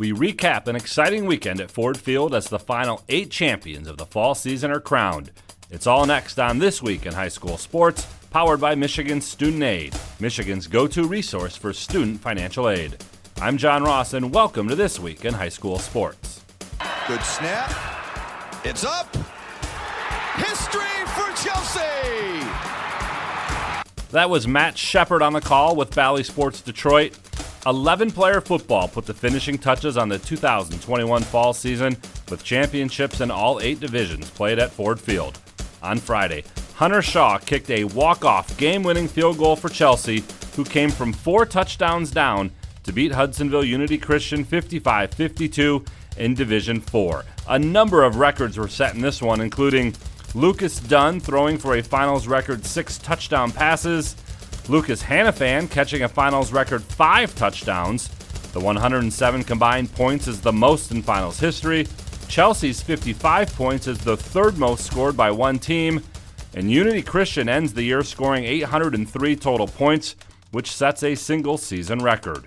we recap an exciting weekend at Ford Field as the final eight champions of the fall season are crowned. It's all next on This Week in High School Sports, powered by Michigan Student Aid, Michigan's go to resource for student financial aid. I'm John Ross, and welcome to This Week in High School Sports. Good snap. It's up. History for Chelsea. That was Matt Shepard on the call with Bally Sports Detroit. 11 player football put the finishing touches on the 2021 fall season with championships in all eight divisions played at Ford Field. On Friday, Hunter Shaw kicked a walk off game winning field goal for Chelsea, who came from four touchdowns down to beat Hudsonville Unity Christian 55 52 in Division 4. A number of records were set in this one, including Lucas Dunn throwing for a finals record six touchdown passes, Lucas Hannafan catching a finals record five touchdowns. The 107 combined points is the most in finals history. Chelsea's 55 points is the third most scored by one team. And Unity Christian ends the year scoring 803 total points, which sets a single season record.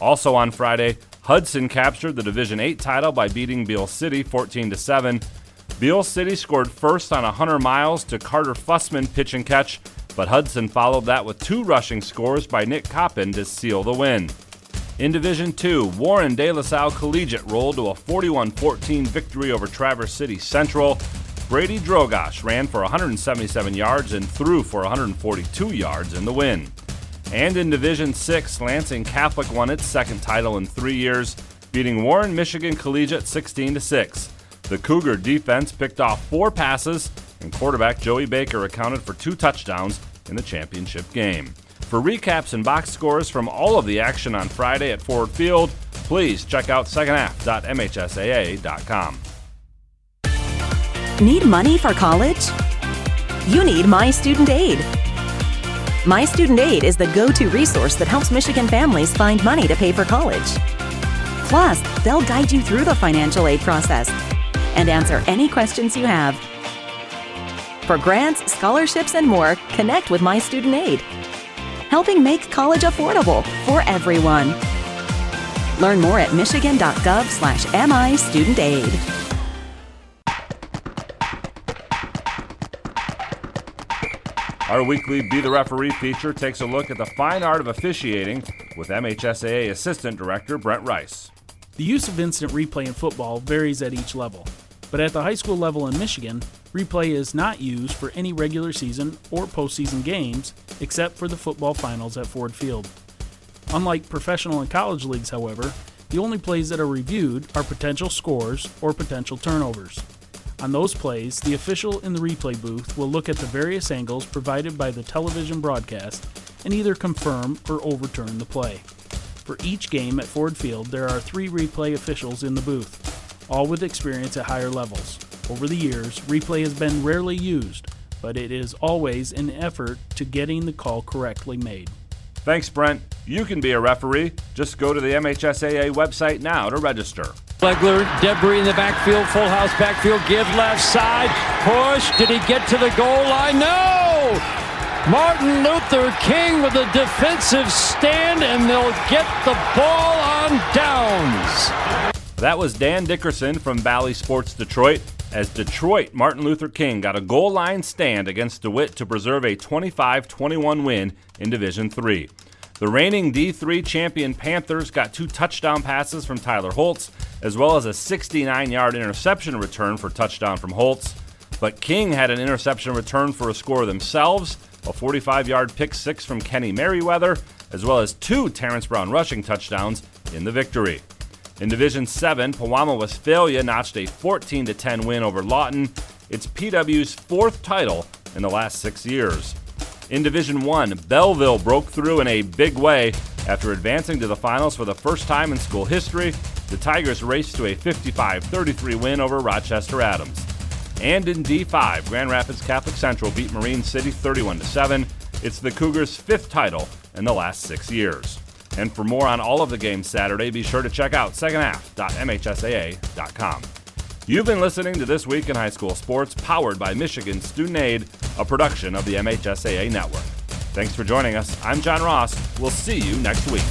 Also on Friday, Hudson captured the Division 8 title by beating Beal City 14 7. Beal City scored first on 100 miles to Carter Fussman pitch and catch, but Hudson followed that with two rushing scores by Nick Coppin to seal the win. In Division 2, Warren De La Salle Collegiate rolled to a 41 14 victory over Traverse City Central. Brady Drogosh ran for 177 yards and threw for 142 yards in the win. And in Division 6, Lansing Catholic won its second title in three years, beating Warren Michigan Collegiate 16 6. The Cougar defense picked off four passes, and quarterback Joey Baker accounted for two touchdowns in the championship game. For recaps and box scores from all of the action on Friday at Ford Field, please check out secondhalf.mhsaa.com. Need money for college? You need My Student Aid. My Student Aid is the go to resource that helps Michigan families find money to pay for college. Plus, they'll guide you through the financial aid process and answer any questions you have. For grants, scholarships, and more, connect with My Student Aid, helping make college affordable for everyone. Learn more at michigan.gov slash MI Student Aid. Our weekly Be the Referee feature takes a look at the fine art of officiating with MHSAA Assistant Director Brent Rice. The use of instant replay in football varies at each level, but at the high school level in Michigan, replay is not used for any regular season or postseason games except for the football finals at Ford Field. Unlike professional and college leagues, however, the only plays that are reviewed are potential scores or potential turnovers. On those plays, the official in the replay booth will look at the various angles provided by the television broadcast and either confirm or overturn the play. For each game at Ford Field, there are three replay officials in the booth, all with experience at higher levels. Over the years, replay has been rarely used, but it is always an effort to getting the call correctly made. Thanks, Brent. You can be a referee. Just go to the MHSAA website now to register. Legler, debris in the backfield, full house backfield, give left side, push. Did he get to the goal line? No! Martin Luther King with a defensive stand, and they'll get the ball on downs. That was Dan Dickerson from Bally Sports Detroit. As Detroit, Martin Luther King got a goal line stand against DeWitt to preserve a 25 21 win in Division 3. The reigning D3 champion Panthers got two touchdown passes from Tyler Holtz, as well as a 69 yard interception return for touchdown from Holtz. But King had an interception return for a score themselves, a 45 yard pick six from Kenny Merriweather, as well as two Terrence Brown rushing touchdowns in the victory. In Division 7, Pewamo Westphalia notched a 14 10 win over Lawton, its PW's fourth title in the last six years. In Division 1, Belleville broke through in a big way after advancing to the finals for the first time in school history. The Tigers raced to a 55 33 win over Rochester Adams. And in D5, Grand Rapids Catholic Central beat Marine City 31 7. It's the Cougars' fifth title in the last six years. And for more on all of the games Saturday, be sure to check out secondhalf.mhsaa.com. You've been listening to This Week in High School Sports, powered by Michigan Student Aid, a production of the MHSAA Network. Thanks for joining us. I'm John Ross. We'll see you next week.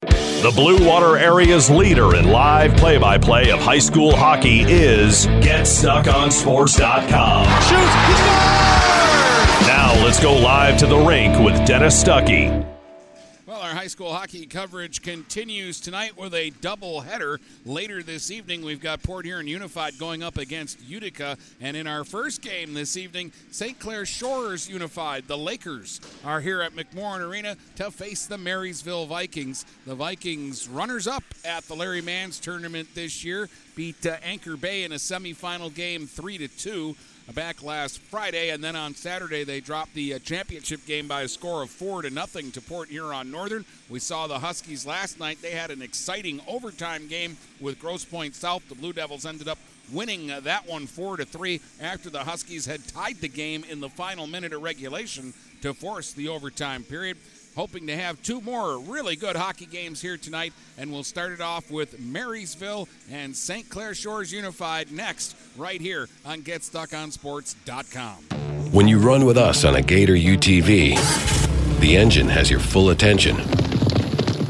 The Blue Water area's leader in live play by play of high school hockey is GetStuckOnSports.com. Shoots, he scores! Now let's go live to the rink with Dennis Stuckey. Our high school hockey coverage continues tonight with a double header. Later this evening, we've got Port Huron Unified going up against Utica. And in our first game this evening, St. Clair Shores Unified, the Lakers, are here at McMorran Arena to face the Marysville Vikings. The Vikings, runners up at the Larry Mans tournament this year, beat uh, Anchor Bay in a semifinal game 3 to 2 back last Friday, and then on Saturday they dropped the uh, championship game by a score of four to nothing to Port Huron Northern. We saw the Huskies last night; they had an exciting overtime game with Grosse Pointe South. The Blue Devils ended up winning uh, that one four to three after the Huskies had tied the game in the final minute of regulation to force the overtime period hoping to have two more really good hockey games here tonight. And we'll start it off with Marysville and St. Clair Shores Unified next, right here on GetStuckOnSports.com. When you run with us on a Gator UTV, the engine has your full attention.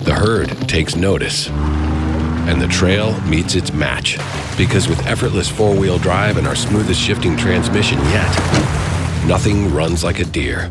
The herd takes notice. And the trail meets its match. Because with effortless four wheel drive and our smoothest shifting transmission yet, nothing runs like a Deere.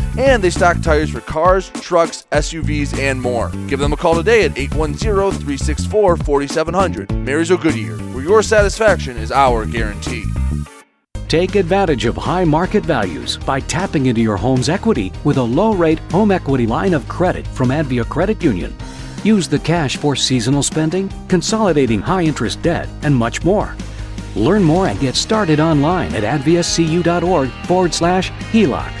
and they stock tires for cars, trucks, SUVs, and more. Give them a call today at 810 364 4700. Marysville Goodyear, where your satisfaction is our guarantee. Take advantage of high market values by tapping into your home's equity with a low rate home equity line of credit from Advia Credit Union. Use the cash for seasonal spending, consolidating high interest debt, and much more. Learn more and get started online at adviacu.org forward slash HELOC.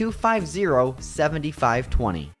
250 7520.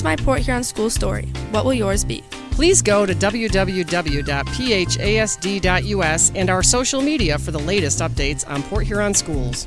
my Port Huron school story. What will yours be? Please go to www.phasd.us and our social media for the latest updates on Port Huron schools.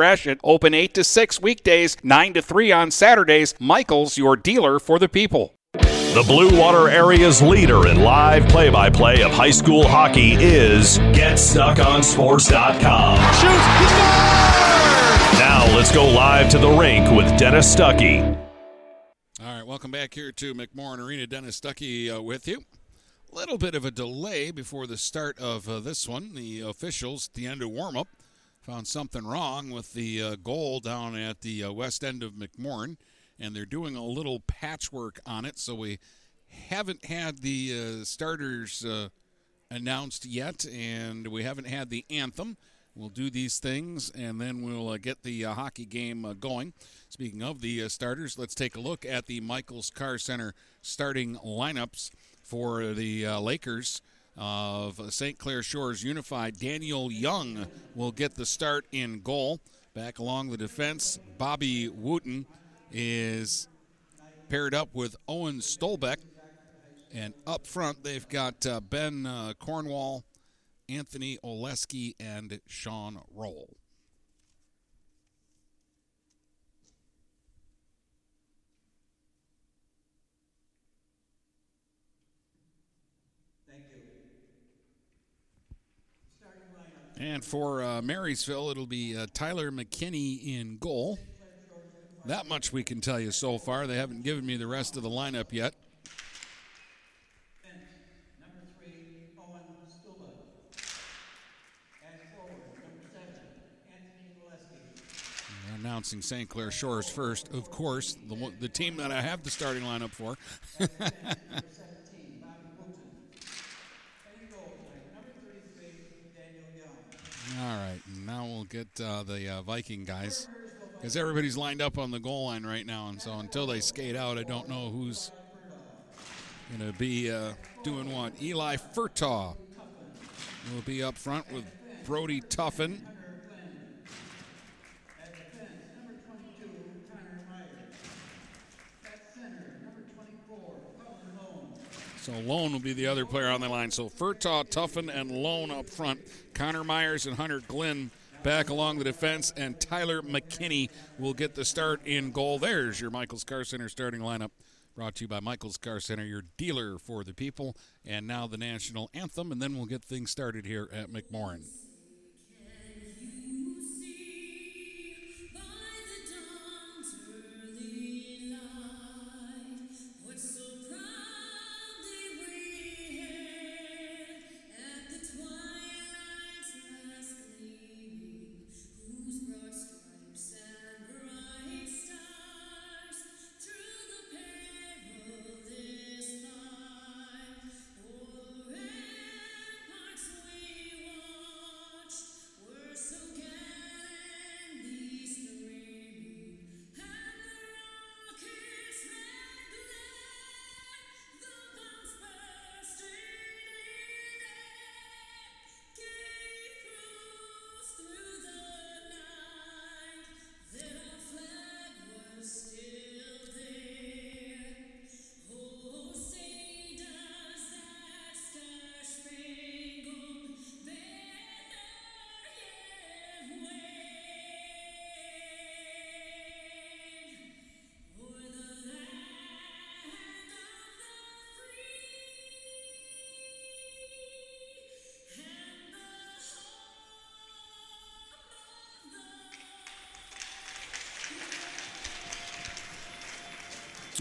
Gratiot. Open 8 to 6 weekdays, 9 to 3 on Saturdays. Michaels, your dealer for the people. The Blue Water area's leader in live play by play of high school hockey is GetStuckOnSports.com. Shoots, he scores! Now let's go live to the rink with Dennis Stuckey. All right, welcome back here to McMorran Arena. Dennis Stuckey uh, with you. A little bit of a delay before the start of uh, this one. The officials, at the end of warm up, found something wrong with the uh, goal down at the uh, west end of McMorran, and they're doing a little patchwork on it. So we haven't had the uh, starters uh, announced yet, and we haven't had the anthem. We'll do these things, and then we'll uh, get the uh, hockey game going. Speaking of the starters, let's take a look at the Michaels Car Center starting lineups for the Lakers of St. Clair Shores Unified. Daniel Young will get the start in goal. Back along the defense, Bobby Wooten is paired up with Owen Stolbeck. And up front, they've got uh, Ben uh, Cornwall, Anthony Oleski, and Sean Roll. And for uh, Marysville, it'll be uh, Tyler McKinney in goal. That much we can tell you so far. They haven't given me the rest of the lineup yet. announcing St. Clair Shores first, of course, the, the team that I have the starting lineup for. All right, now we'll get uh, the uh, Viking guys because everybody's lined up on the goal line right now, and so until they skate out, I don't know who's going to be uh, doing what. Eli Furtaw will be up front with Brody Tuffin. So Lone will be the other player on the line. So Furtaw, Tuffin, and Lone up front. Connor Myers and Hunter Glenn back along the defense, and Tyler McKinney will get the start in goal. There's your Michaels Car Center starting lineup. Brought to you by Michaels Car Center, your dealer for the people. And now the national anthem, and then we'll get things started here at McMorran.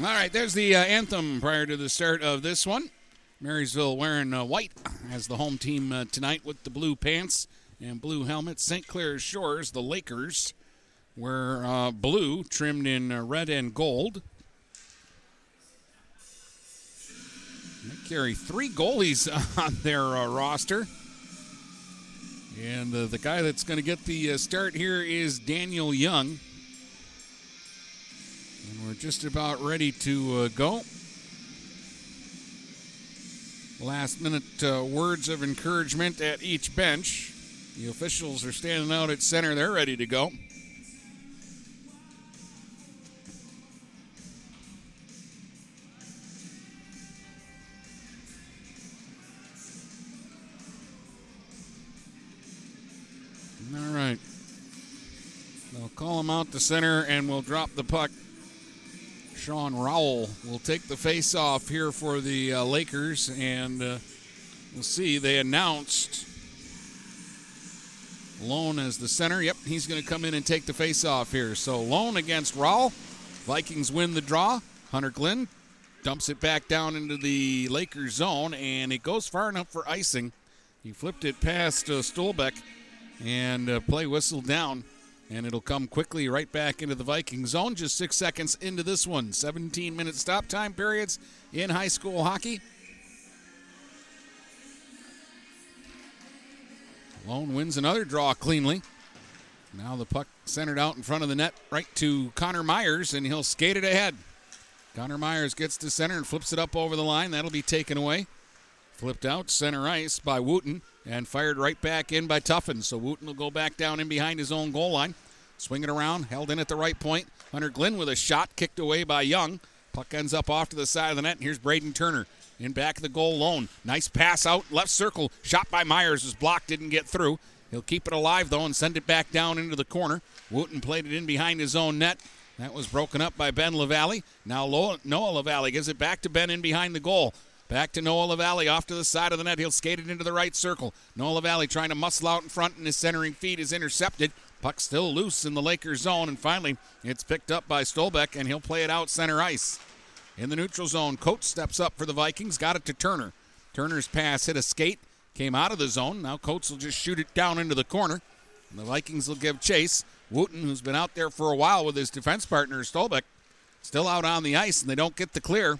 All right, there's the uh, anthem prior to the start of this one. Marysville wearing uh, white as the home team uh, tonight with the blue pants and blue helmets. St. Clair Shores, the Lakers, wear uh, blue trimmed in uh, red and gold. They carry three goalies on their uh, roster. And the guy that's going to get the start here is Daniel Young. Just about ready to uh, go. Last minute uh, words of encouragement at each bench. The officials are standing out at center. They're ready to go. All right. They'll call him out to center and we'll drop the puck. Sean Rowell will take the face off here for the uh, Lakers, and uh, we'll see. They announced Lone as the center. Yep, he's going to come in and take the face off here. So Lone against Rowell. Vikings win the draw. Hunter Glenn dumps it back down into the Lakers zone, and it goes far enough for icing. He flipped it past uh, Stolbeck, and uh, play whistle down. And it'll come quickly right back into the Viking zone. Just six seconds into this one. 17 minute stop time periods in high school hockey. Lone wins another draw cleanly. Now the puck centered out in front of the net, right to Connor Myers, and he'll skate it ahead. Connor Myers gets to center and flips it up over the line. That'll be taken away. Flipped out center ice by Wooten and fired right back in by Tuffin. So Wooten will go back down in behind his own goal line. Swing it around, held in at the right point. Hunter Glenn with a shot kicked away by Young. Puck ends up off to the side of the net. And here's Braden Turner in back of the goal lone. Nice pass out left circle. Shot by Myers was blocked, didn't get through. He'll keep it alive though and send it back down into the corner. Wooten played it in behind his own net. That was broken up by Ben LaValle. Now Noah LaValle gives it back to Ben in behind the goal. Back to Noah LaValle off to the side of the net. He'll skate it into the right circle. Noah LaValle trying to muscle out in front, and his centering feed is intercepted. Puck still loose in the Lakers zone, and finally it's picked up by Stolbeck, and he'll play it out center ice. In the neutral zone, Coates steps up for the Vikings, got it to Turner. Turner's pass hit a skate, came out of the zone. Now Coates will just shoot it down into the corner. And the Vikings will give chase. Wooten, who's been out there for a while with his defense partner, Stolbeck, still out on the ice, and they don't get the clear.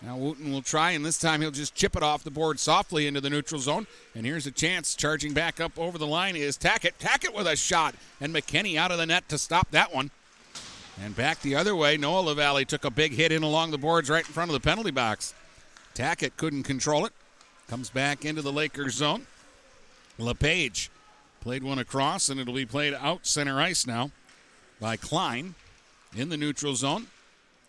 Now Wooten will try, and this time he'll just chip it off the board softly into the neutral zone. And here's a chance. Charging back up over the line is Tackett. Tackett with a shot, and McKinney out of the net to stop that one. And back the other way, Noah LaValle took a big hit in along the boards right in front of the penalty box. Tackett couldn't control it. Comes back into the Lakers zone. LePage played one across, and it'll be played out center ice now by Klein in the neutral zone.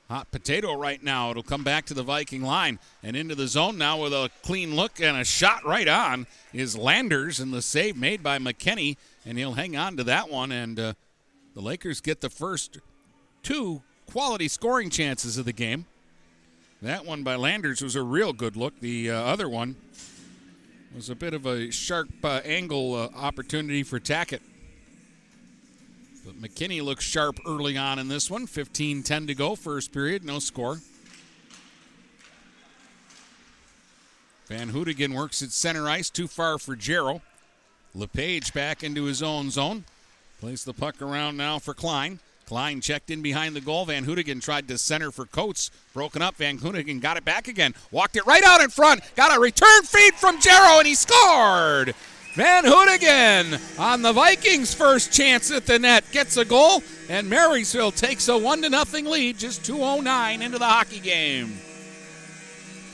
Hot potato right now. It'll come back to the Viking line and into the zone now with a clean look and a shot right on is Landers and the save made by McKinney, and he'll hang on to that one. And uh, the Lakers get the first two quality scoring chances of the game. That one by Landers was a real good look. The uh, other one was a bit of a sharp uh, angle uh, opportunity for Tackett. McKinney looks sharp early on in this one. 15 10 to go, first period, no score. Van Hoodigan works at center ice, too far for Jarrow. LePage back into his own zone. Plays the puck around now for Klein. Klein checked in behind the goal. Van Hoodigan tried to center for Coates. Broken up. Van Hoodigan got it back again. Walked it right out in front. Got a return feed from Jarrow, and he scored. Van Hoodigan on the Vikings' first chance at the net gets a goal, and Marysville takes a 1 0 lead, just 2.09 into the hockey game.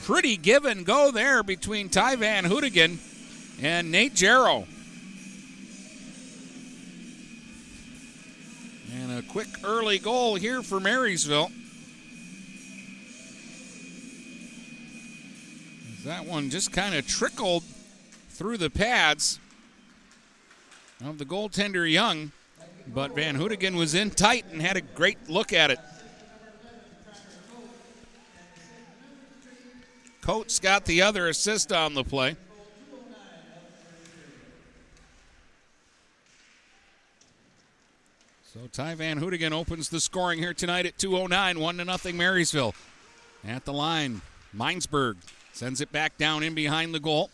Pretty give and go there between Ty Van Hoodigan and Nate Jarrow. And a quick early goal here for Marysville. That one just kind of trickled through the pads of the goaltender Young, but Van Hoodigan was in tight and had a great look at it. Coates got the other assist on the play. So Ty Van Hoodigan opens the scoring here tonight at 209, 1 to nothing Marysville. At the line, Minesburg sends it back down in behind the goal.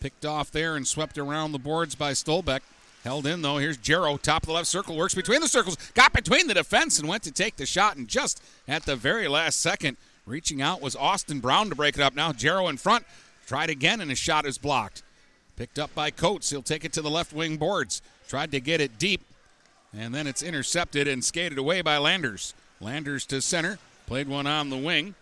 Picked off there and swept around the boards by Stolbeck. Held in though. Here's Jarrow, top of the left circle, works between the circles, got between the defense and went to take the shot. And just at the very last second, reaching out was Austin Brown to break it up. Now Jarrow in front, tried again, and his shot is blocked. Picked up by Coates. He'll take it to the left wing boards. Tried to get it deep, and then it's intercepted and skated away by Landers. Landers to center, played one on the wing.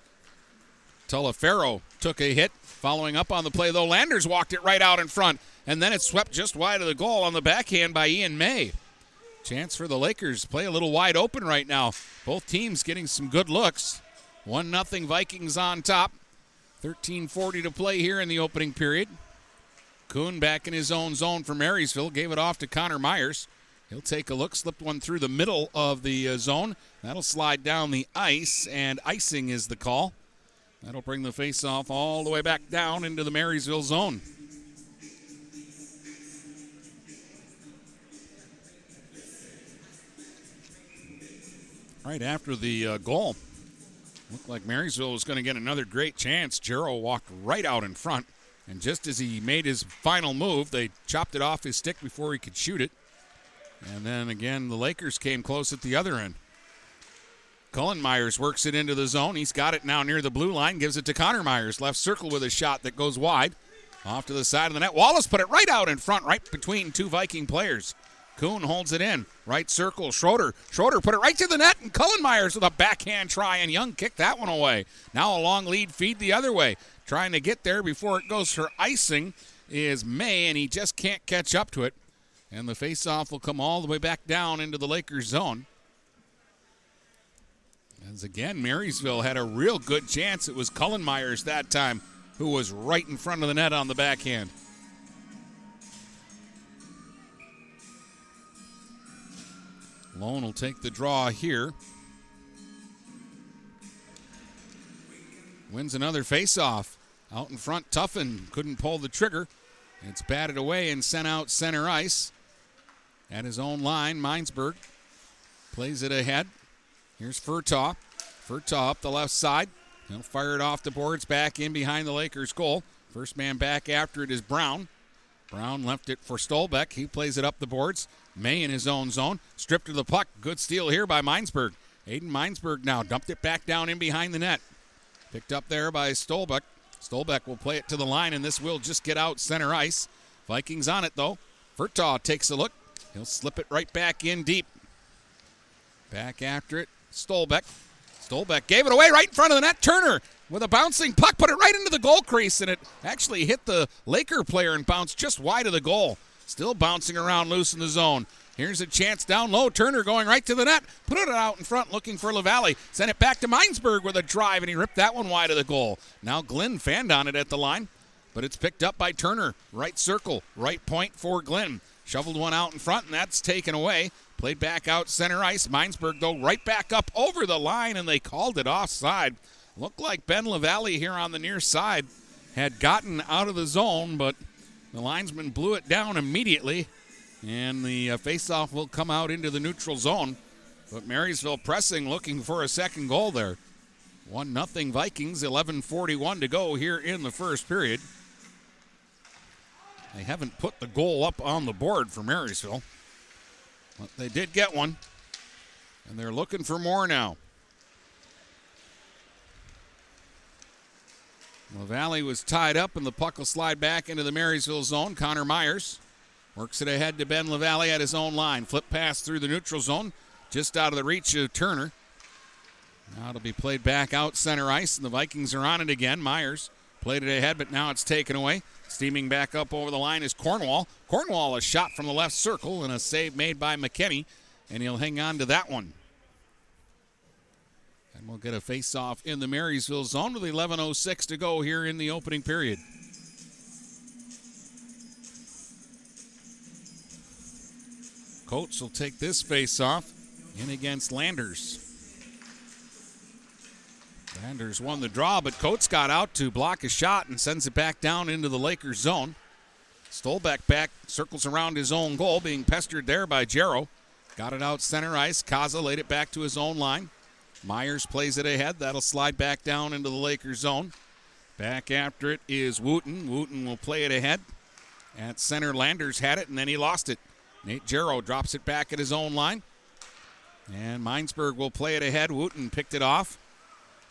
Tulafero took a hit. Following up on the play, though, Landers walked it right out in front, and then it swept just wide of the goal on the backhand by Ian May. Chance for the Lakers. Play a little wide open right now. Both teams getting some good looks. 1 0 Vikings on top. 13.40 to play here in the opening period. Kuhn back in his own zone for Marysville. Gave it off to Connor Myers. He'll take a look, slipped one through the middle of the uh, zone. That'll slide down the ice, and icing is the call. That'll bring the face-off all the way back down into the Marysville zone. Right after the uh, goal, looked like Marysville was going to get another great chance. Jarrow walked right out in front, and just as he made his final move, they chopped it off his stick before he could shoot it. And then again, the Lakers came close at the other end. Cullen Myers works it into the zone. He's got it now near the blue line, gives it to Connor Myers. Left circle with a shot that goes wide. Off to the side of the net. Wallace put it right out in front, right between two Viking players. Kuhn holds it in. Right circle. Schroeder. Schroeder put it right to the net, and Cullen Myers with a backhand try, and Young kicked that one away. Now a long lead feed the other way. Trying to get there before it goes for icing is May, and he just can't catch up to it. And the faceoff will come all the way back down into the Lakers zone. As again, Marysville had a real good chance. It was Cullen Myers that time who was right in front of the net on the backhand. Lone will take the draw here. Wins another faceoff. Out in front, Tuffin couldn't pull the trigger. It's batted away and sent out center ice. At his own line, Minesburg plays it ahead. Here's Furtaw. Furtaw up the left side. He'll fire it off the boards back in behind the Lakers goal. First man back after it is Brown. Brown left it for Stolbeck. He plays it up the boards. May in his own zone. Stripped to the puck. Good steal here by Minesburg. Aiden Minesburg now dumped it back down in behind the net. Picked up there by Stolbeck. Stolbeck will play it to the line, and this will just get out center ice. Vikings on it, though. Furtaw takes a look. He'll slip it right back in deep. Back after it. Stolbeck. Stolbeck gave it away right in front of the net. Turner with a bouncing puck put it right into the goal crease, and it actually hit the Laker player and bounced just wide of the goal. Still bouncing around loose in the zone. Here's a chance down low. Turner going right to the net. Put it out in front looking for LaValle. Sent it back to Minesburg with a drive, and he ripped that one wide of the goal. Now Glenn fanned on it at the line, but it's picked up by Turner. Right circle, right point for Glenn. Shoveled one out in front, and that's taken away. Played back out center ice. Minesburg, though, right back up over the line, and they called it offside. Looked like Ben LaValle here on the near side had gotten out of the zone, but the linesman blew it down immediately, and the uh, faceoff will come out into the neutral zone. But Marysville pressing, looking for a second goal there. 1 0 Vikings, 11.41 to go here in the first period. They haven't put the goal up on the board for Marysville, they did get one, and they're looking for more now. LaValle was tied up, and the puck will slide back into the Marysville zone. Connor Myers works it ahead to Ben LaValle at his own line. Flip pass through the neutral zone, just out of the reach of Turner. Now it'll be played back out center ice, and the Vikings are on it again. Myers played it ahead, but now it's taken away. Steaming back up over the line is Cornwall. Cornwall, a shot from the left circle, and a save made by McKinney, and he'll hang on to that one. And we'll get a face-off in the Marysville zone with 11.06 to go here in the opening period. Coates will take this face-off in against Landers. Landers won the draw, but Coates got out to block a shot and sends it back down into the Lakers zone. Stolbeck back, circles around his own goal, being pestered there by Jarrow. Got it out center ice. Kaza laid it back to his own line. Myers plays it ahead. That'll slide back down into the Lakers zone. Back after it is Wooten. Wooten will play it ahead. At center, Landers had it, and then he lost it. Nate Jarrow drops it back at his own line. And Minesburg will play it ahead. Wooten picked it off.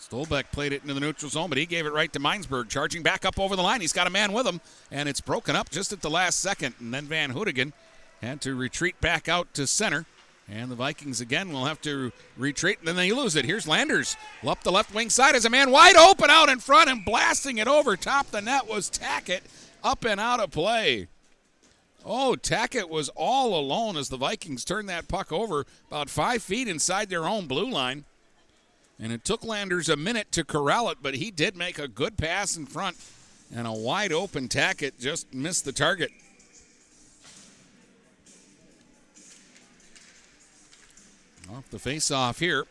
Stolbeck played it into the neutral zone, but he gave it right to Minesburg, charging back up over the line. He's got a man with him, and it's broken up just at the last second. And then Van Hoodigan had to retreat back out to center. And the Vikings again will have to retreat, and then they lose it. Here's Landers up the left wing side as a man wide open out in front and blasting it over top the net was Tackett up and out of play. Oh, Tackett was all alone as the Vikings turned that puck over about five feet inside their own blue line. And it took Landers a minute to corral it, but he did make a good pass in front. And a wide open Tackett just missed the target. Off the face-off here.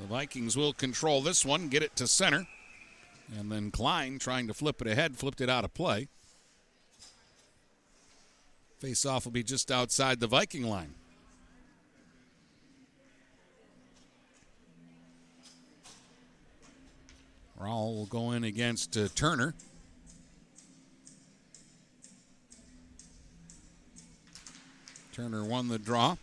The Vikings will control this one, get it to center. And then Klein trying to flip it ahead, flipped it out of play. Face-off will be just outside the Viking line. Rawl will go in against uh, Turner. Turner won the draw.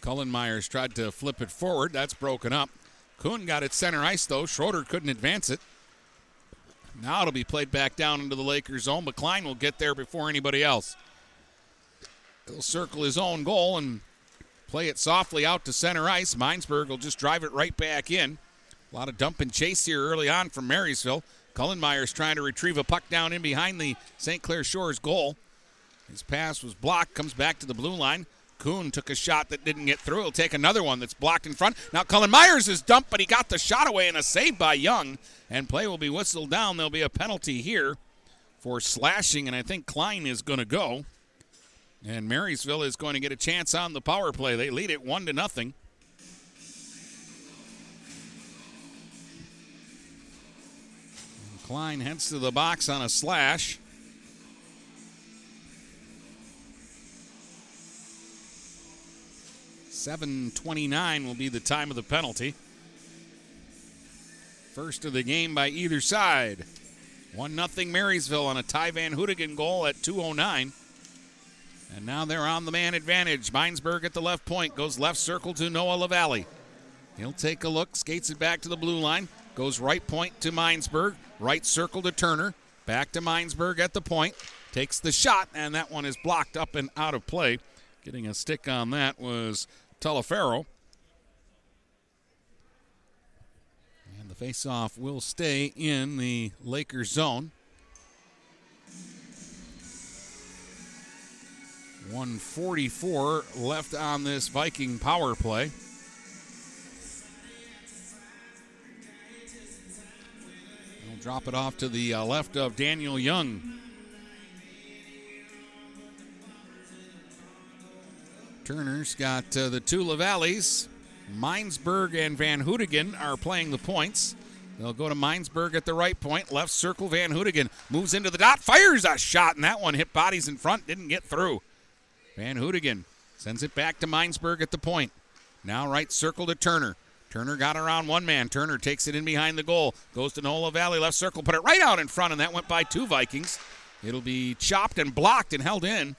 Cullen Myers tried to flip it forward. That's broken up. Kuhn got it center ice, though. Schroeder couldn't advance it. Now it'll be played back down into the Lakers zone, but Klein will get there before anybody else. He'll circle his own goal and play it softly out to center ice. Minesburg will just drive it right back in. A lot of dump and chase here early on from Marysville. Cullen Myers trying to retrieve a puck down in behind the St. Clair Shores goal. His pass was blocked, comes back to the blue line. Kuhn took a shot that didn't get through. He'll take another one that's blocked in front. Now Cullen Myers is dumped, but he got the shot away and a save by Young. And play will be whistled down. There'll be a penalty here for slashing, and I think Klein is going to go. And Marysville is going to get a chance on the power play. They lead it one to nothing. Klein heads to the box on a slash. Seven twenty-nine will be the time of the penalty. First of the game by either side. One nothing Marysville on a Ty Van Hoodigan goal at 209. And now they're on the man advantage. Minesburg at the left point goes left circle to Noah LaValle. He'll take a look, skates it back to the blue line, goes right point to Minesburg, right circle to Turner, back to Minesburg at the point, takes the shot, and that one is blocked up and out of play. Getting a stick on that was Telefero. And the faceoff will stay in the Lakers zone. 144 left on this Viking power play. Drop it off to the uh, left of Daniel Young. Turner's got uh, the two LaValleys. Minesburg and Van Hoodigan are playing the points. They'll go to Minesburg at the right point. Left circle, Van Hoodigan moves into the dot, fires a shot, and that one hit bodies in front, didn't get through. Van Hoodigan sends it back to Minesburg at the point. Now right circle to Turner. Turner got around one man. Turner takes it in behind the goal. Goes to Noah Valley, left circle, put it right out in front, and that went by two Vikings. It'll be chopped and blocked and held in.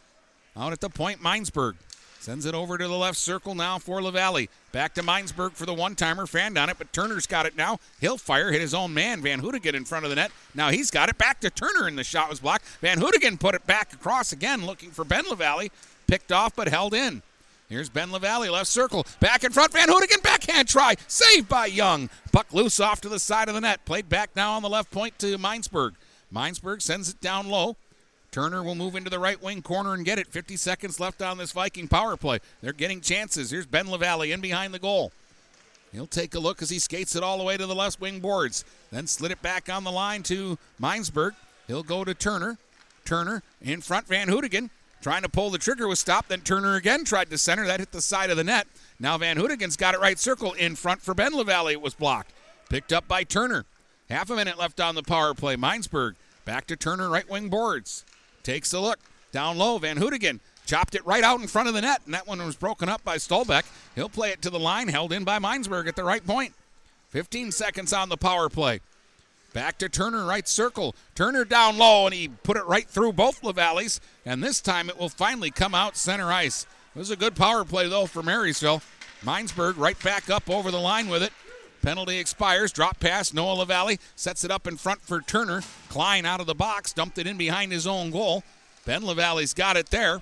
Out at the point, Minesburg. Sends it over to the left circle now for LaValle. Back to Minesburg for the one timer. Fanned on it, but Turner's got it now. He'll fire, hit his own man. Van Hoodigan in front of the net. Now he's got it back to Turner, and the shot was blocked. Van Hoodigan put it back across again, looking for Ben LaValle. Picked off, but held in. Here's Ben LaValle, left circle. Back in front, Van Hoodigan, backhand try. Saved by Young. Puck loose off to the side of the net. Played back now on the left point to Minesburg. Minesburg sends it down low. Turner will move into the right wing corner and get it. 50 seconds left on this Viking power play. They're getting chances. Here's Ben LaValle in behind the goal. He'll take a look as he skates it all the way to the left wing boards. Then slid it back on the line to Minesburg. He'll go to Turner. Turner in front, Van Hoodigan. Trying to pull the trigger was stopped. Then Turner again tried to center. That hit the side of the net. Now Van Hoodigan's got it right circle in front for Ben LaValle. It was blocked. Picked up by Turner. Half a minute left on the power play. Minesburg back to Turner right wing boards. Takes a look. Down low, Van Hoodigan chopped it right out in front of the net, and that one was broken up by Stolbeck. He'll play it to the line, held in by Minesburg at the right point. 15 seconds on the power play. Back to Turner, right circle. Turner down low, and he put it right through both LaValleys, and this time it will finally come out center ice. It was a good power play, though, for Marysville. Minesburg right back up over the line with it. Penalty expires. Drop pass. Noah LaValle sets it up in front for Turner. Klein out of the box, dumped it in behind his own goal. Ben LaValle's got it there.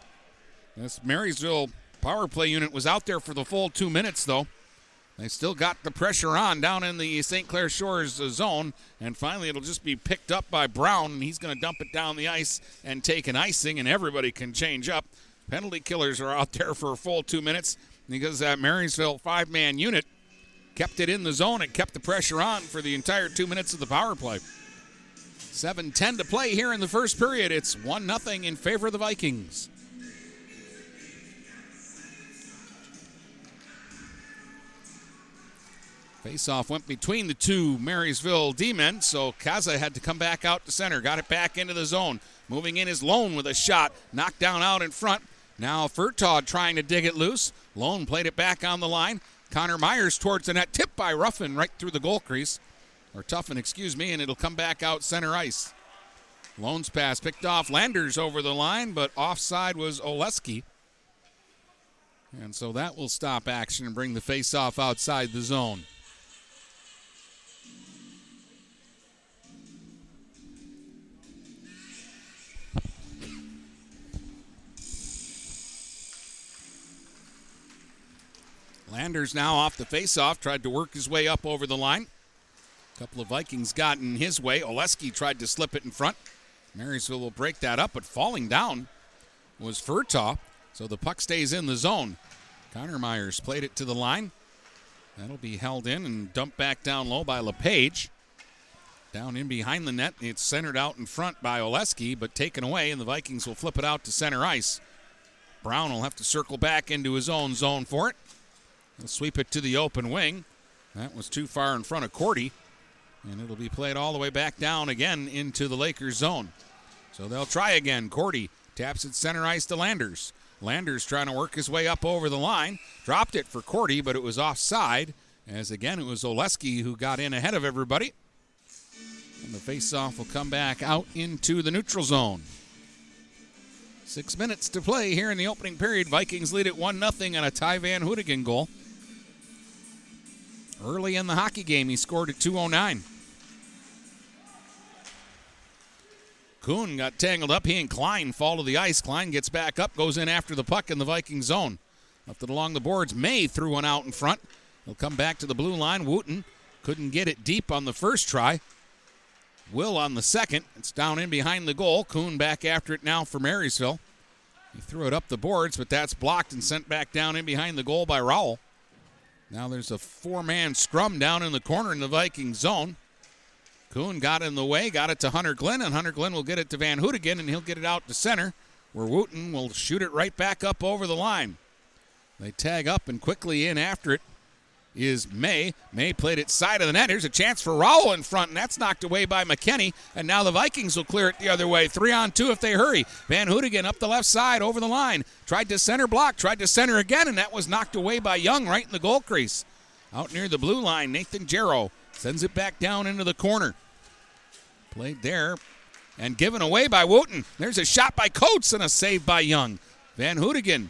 This Marysville power play unit was out there for the full two minutes, though. They still got the pressure on down in the St. Clair Shores zone, and finally it'll just be picked up by Brown, and he's going to dump it down the ice and take an icing, and everybody can change up. Penalty killers are out there for a full two minutes because that Marysville five man unit kept it in the zone and kept the pressure on for the entire two minutes of the power play. 7 10 to play here in the first period. It's 1 0 in favor of the Vikings. Face-off went between the two Marysville D-men, so Kaza had to come back out to center. Got it back into the zone. Moving in is Lone with a shot. Knocked down out in front. Now Furtaw trying to dig it loose. Lone played it back on the line. Connor Myers towards the net. Tipped by Ruffin right through the goal crease. Or Tuffin, excuse me, and it'll come back out center ice. Lone's pass picked off Landers over the line, but offside was Oleski. And so that will stop action and bring the face-off outside the zone. Landers now off the faceoff, tried to work his way up over the line. A couple of Vikings got in his way. Oleski tried to slip it in front. Marysville will break that up, but falling down was Furtaw. So the puck stays in the zone. Connor Myers played it to the line. That'll be held in and dumped back down low by LePage. Down in behind the net. It's centered out in front by Oleski, but taken away, and the Vikings will flip it out to center ice. Brown will have to circle back into his own zone for it. He'll sweep it to the open wing. That was too far in front of Cordy. And it'll be played all the way back down again into the Lakers zone. So they'll try again. Cordy taps it center ice to Landers. Landers trying to work his way up over the line. Dropped it for Cordy, but it was offside. As again, it was Oleski who got in ahead of everybody. And the faceoff will come back out into the neutral zone. Six minutes to play here in the opening period. Vikings lead at 1 0 on a Ty Van Hoodigan goal. Early in the hockey game, he scored at 209. Kuhn got tangled up. He and Klein fall to the ice. Klein gets back up, goes in after the puck in the Viking zone. Left it along the boards. May threw one out in front. He'll come back to the blue line. Wooten couldn't get it deep on the first try. Will on the second. It's down in behind the goal. Kuhn back after it now for Marysville. He threw it up the boards, but that's blocked and sent back down in behind the goal by Rowell. Now there's a four man scrum down in the corner in the Viking zone. Kuhn got in the way, got it to Hunter Glenn, and Hunter Glenn will get it to Van Hoodigan, and he'll get it out to center, where Wooten will shoot it right back up over the line. They tag up and quickly in after it is May. May played it side of the net. Here's a chance for Rowell in front, and that's knocked away by McKinney. And now the Vikings will clear it the other way. Three on two if they hurry. Van Hoodigan up the left side over the line. Tried to center block, tried to center again, and that was knocked away by Young right in the goal crease. Out near the blue line, Nathan Jarrow sends it back down into the corner. Played there and given away by Wooten. There's a shot by Coates and a save by Young. Van Hoodigan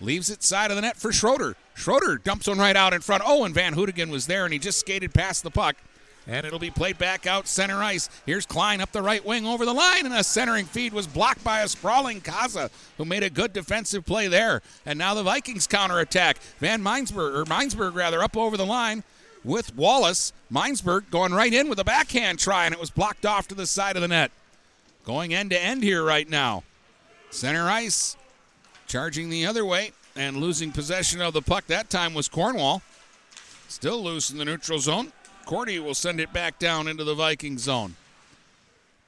leaves it side of the net for Schroeder. Schroeder dumps one right out in front. Oh, and Van Hoodigan was there and he just skated past the puck. And it'll be played back out center ice. Here's Klein up the right wing over the line, and a centering feed was blocked by a sprawling Kaza, who made a good defensive play there. And now the Vikings counterattack. Van Minesburg, or Minesburg rather, up over the line with Wallace. Minesburg going right in with a backhand try, and it was blocked off to the side of the net. Going end to end here right now. Center ice, charging the other way and losing possession of the puck. That time was Cornwall. Still loose in the neutral zone. Cordy will send it back down into the Viking zone.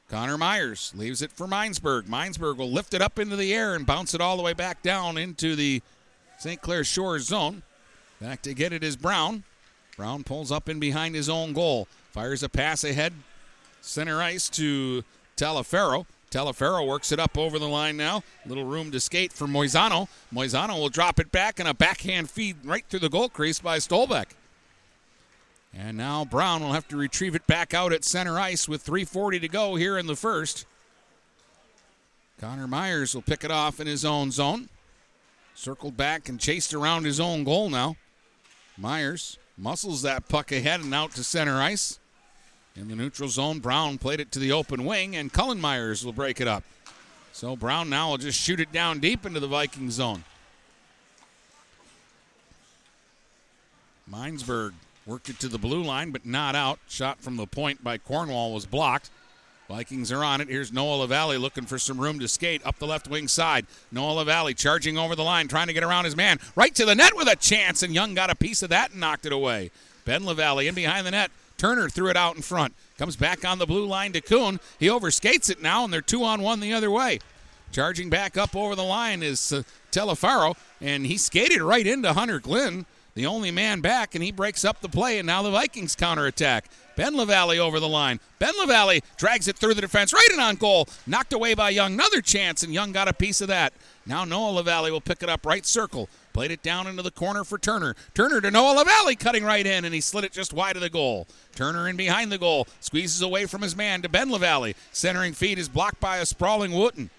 Connor Myers leaves it for Minesburg. Minesburg will lift it up into the air and bounce it all the way back down into the St. Clair Shores zone. Back to get it is Brown. Brown pulls up in behind his own goal. Fires a pass ahead. Center ice to Talaferro. Telefero works it up over the line now. Little room to skate for Moisano. Moisano will drop it back and a backhand feed right through the goal crease by Stolbeck. And now Brown will have to retrieve it back out at center ice with 3.40 to go here in the first. Connor Myers will pick it off in his own zone. Circled back and chased around his own goal now. Myers muscles that puck ahead and out to center ice. In the neutral zone, Brown played it to the open wing, and Cullen Myers will break it up. So Brown now will just shoot it down deep into the Viking zone. Minesburg worked it to the blue line, but not out. Shot from the point by Cornwall was blocked. Vikings are on it. Here's Noah LaValle looking for some room to skate up the left wing side. Noah LaValle charging over the line, trying to get around his man. Right to the net with a chance, and Young got a piece of that and knocked it away. Ben LaValle in behind the net. Turner threw it out in front. Comes back on the blue line to Kuhn. He overskates it now, and they're two on one the other way. Charging back up over the line is uh, Telefaro, and he skated right into Hunter Glenn, the only man back, and he breaks up the play, and now the Vikings counterattack. Ben LaValle over the line. Ben LaValle drags it through the defense, right in on goal. Knocked away by Young. Another chance, and Young got a piece of that. Now Noah LaValle will pick it up right circle. Played it down into the corner for Turner. Turner to Noah LaValle cutting right in, and he slid it just wide of the goal. Turner in behind the goal. Squeezes away from his man to Ben LaValle. Centering feed is blocked by a sprawling Wooten.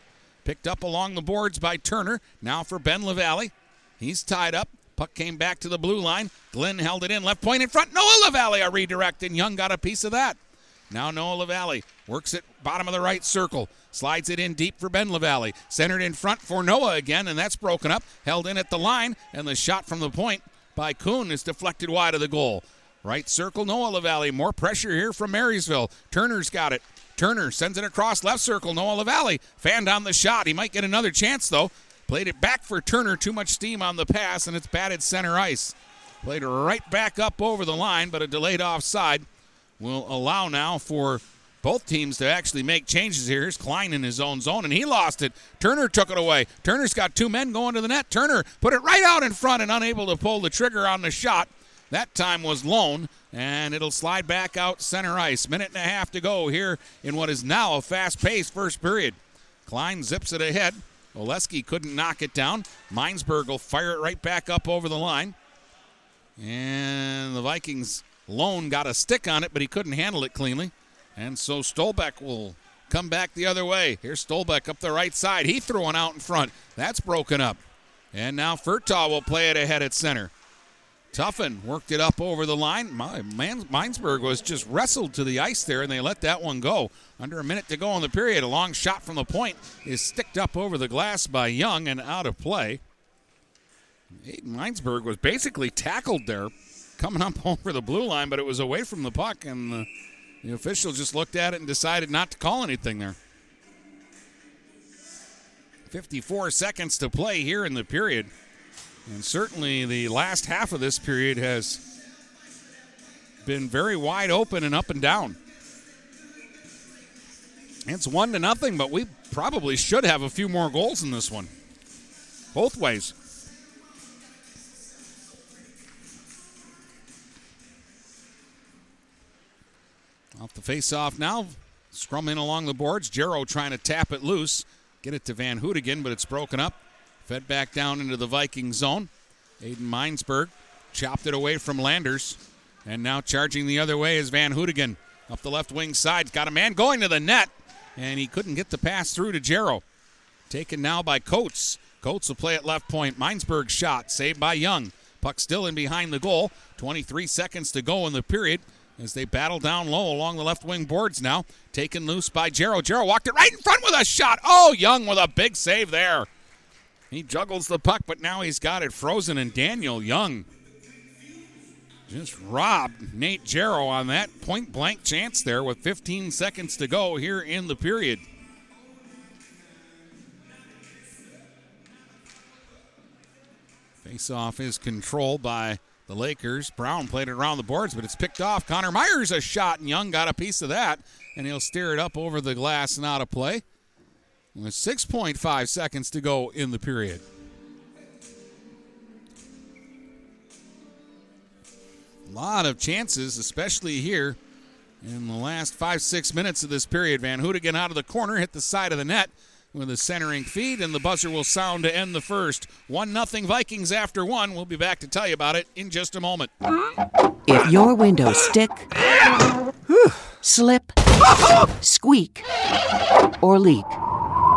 Picked up along the boards by Turner. Now for Ben LaValle. He's tied up. Puck came back to the blue line. Glenn held it in. Left point in front. Noah LaValle a redirect, and Young got a piece of that. Now Noah LaValle works it bottom of the right circle. Slides it in deep for Ben LaValle. Centered in front for Noah again, and that's broken up. Held in at the line, and the shot from the point by Kuhn is deflected wide of the goal. Right circle, Noah LaValle. More pressure here from Marysville. Turner's got it. Turner sends it across left circle. Noah LaValle fanned on the shot. He might get another chance, though. Played it back for Turner. Too much steam on the pass, and it's batted center ice. Played right back up over the line, but a delayed offside will allow now for both teams to actually make changes here. Here's Klein in his own zone, and he lost it. Turner took it away. Turner's got two men going to the net. Turner put it right out in front and unable to pull the trigger on the shot. That time was lone, and it'll slide back out center ice. Minute and a half to go here in what is now a fast paced first period. Klein zips it ahead. Oleski couldn't knock it down. Minesburg will fire it right back up over the line. And the Vikings lone got a stick on it, but he couldn't handle it cleanly. And so Stolbeck will come back the other way. Here's Stolbeck up the right side. He threw one out in front. That's broken up. And now Furtaw will play it ahead at center. Tuffin worked it up over the line. My, Man, Minesburg was just wrestled to the ice there, and they let that one go. Under a minute to go in the period. A long shot from the point is sticked up over the glass by Young and out of play. Aiden Minesburg was basically tackled there, coming up over the blue line, but it was away from the puck, and the, the official just looked at it and decided not to call anything there. 54 seconds to play here in the period. And certainly the last half of this period has been very wide open and up and down. It's one to nothing, but we probably should have a few more goals in this one. Both ways. Off the face off now. Scrum in along the boards. Jarrow trying to tap it loose. Get it to Van Hoodigan, but it's broken up. Fed back down into the Viking zone. Aiden Minesburg chopped it away from Landers. And now charging the other way is Van Hoodigan. Up the left wing side. Got a man going to the net. And he couldn't get the pass through to Jarrow. Taken now by Coates. Coates will play at left point. Minesburg shot. Saved by Young. Puck still in behind the goal. 23 seconds to go in the period as they battle down low along the left wing boards now. Taken loose by Jarrow. Jarrow walked it right in front with a shot. Oh, Young with a big save there. He juggles the puck, but now he's got it frozen, and Daniel Young just robbed Nate Jarrow on that point blank chance there with 15 seconds to go here in the period. Face off is controlled by the Lakers. Brown played it around the boards, but it's picked off. Connor Myers a shot, and Young got a piece of that, and he'll steer it up over the glass and out of play. With 6.5 seconds to go in the period. A lot of chances, especially here In the last five, six minutes of this period, Van Hoodigan out of the corner, hit the side of the net with a centering feed, and the buzzer will sound to end the first. 1 nothing Vikings after one. We'll be back to tell you about it in just a moment. If your windows stick, slip, squeak, or leak,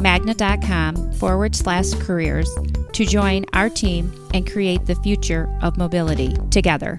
magna.com forward slash careers to join our team and create the future of mobility together.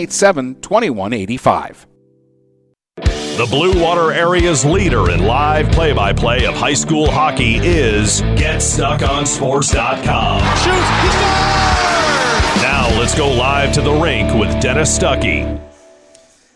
987 2185. The Blue Water Area's leader in live play by play of high school hockey is GetStuckOnSports.com. Shoot! Now let's go live to the rink with Dennis Stuckey.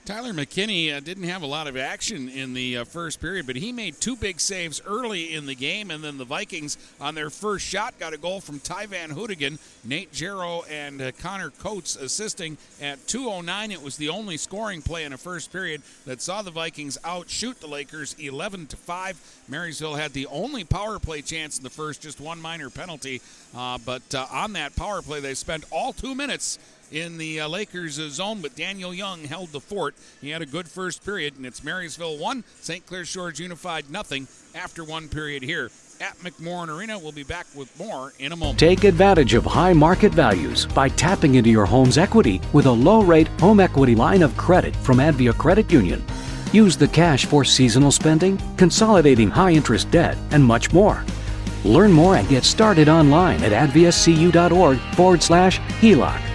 Tyler McKinney uh, didn't have a lot of action in the uh, first period, but he made two big saves early in the game, and then the Vikings on their first shot got a goal from Ty Van Hoodigan, Nate Jarrow, and uh, Connor Coates assisting at 2:09. It was the only scoring play in a first period that saw the Vikings outshoot the Lakers 11 to five. Marysville had the only power play chance in the first, just one minor penalty, uh, but uh, on that power play they spent all two minutes in the uh, Lakers zone, but Daniel Young held the fort. He had a good first period, and it's Marysville 1, St. Clair Shores Unified nothing after one period here at McMorran Arena. We'll be back with more in a moment. Take advantage of high market values by tapping into your home's equity with a low rate home equity line of credit from Advia Credit Union. Use the cash for seasonal spending, consolidating high interest debt, and much more. Learn more and get started online at adviacu.org forward slash HELOC.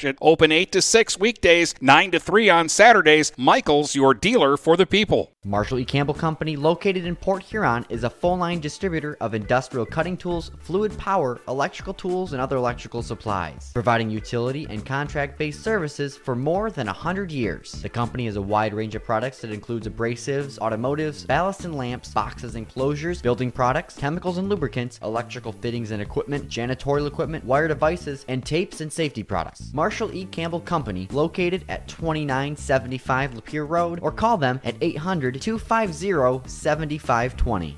Open 8 to 6 weekdays, 9 to 3 on Saturdays. Michaels, your dealer for the people. Marshall E. Campbell Company, located in Port Huron, is a full line distributor of industrial cutting tools, fluid power, electrical tools, and other electrical supplies, providing utility and contract based services for more than 100 years. The company has a wide range of products that includes abrasives, automotives, ballast and lamps, boxes and closures, building products, chemicals and lubricants, electrical fittings and equipment, janitorial equipment, wire devices, and tapes and safety products. Marshall E. Campbell Company, located at 2975 Lapeer Road, or call them at 800 250 7520.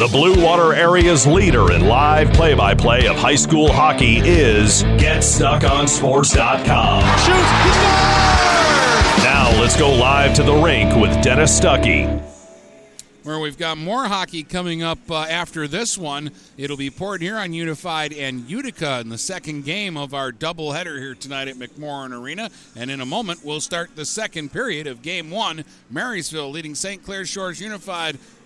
The Blue Water area's leader in live play by play of high school hockey is GetStuckOnSports.com. Now let's go live to the rink with Dennis Stuckey. where we've got more hockey coming up uh, after this one. It'll be Port Huron Unified and Utica in the second game of our doubleheader here tonight at McMorran Arena. And in a moment, we'll start the second period of game one. Marysville leading St. Clair Shores Unified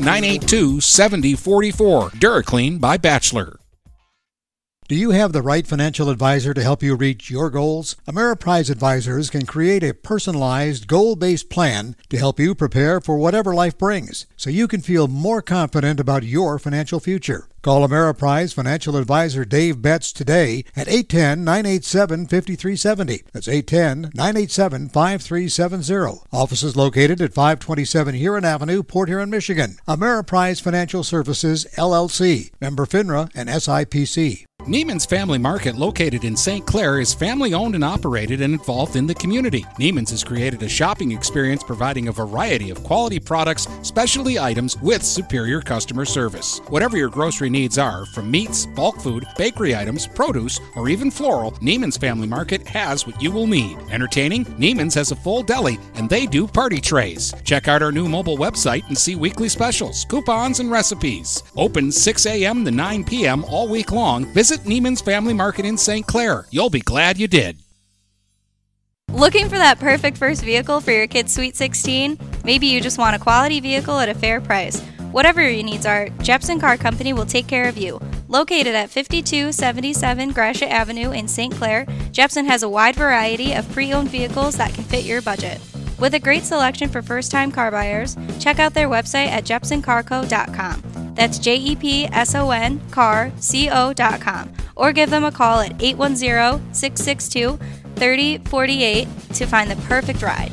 810-982-7044. Duraclean by Bachelor. Do you have the right financial advisor to help you reach your goals? Ameriprise Advisors can create a personalized, goal based plan to help you prepare for whatever life brings so you can feel more confident about your financial future. Call Ameriprise Financial Advisor Dave Betts today at 810 987 5370. That's 810 987 5370. Office is located at 527 Huron Avenue, Port Huron, Michigan. Ameriprise Financial Services, LLC. Member FINRA and SIPC. Neiman's Family Market, located in St. Clair, is family owned and operated and involved in the community. Neiman's has created a shopping experience providing a variety of quality products, specialty items with superior customer service. Whatever your grocery needs are, from meats, bulk food, bakery items, produce, or even floral, Neiman's Family Market has what you will need. Entertaining? Neiman's has a full deli and they do party trays. Check out our new mobile website and see weekly specials, coupons, and recipes. Open 6 a.m. to 9 p.m. all week long. Visit Neiman's Family Market in St. Clair. You'll be glad you did. Looking for that perfect first vehicle for your kid's Sweet 16? Maybe you just want a quality vehicle at a fair price. Whatever your needs are, Jepson Car Company will take care of you. Located at 5277 Gratiot Avenue in St. Clair, Jepson has a wide variety of pre owned vehicles that can fit your budget. With a great selection for first time car buyers, check out their website at jepsoncarco.com. That's J E P S O N carco.com. Or give them a call at 810 662 3048 to find the perfect ride.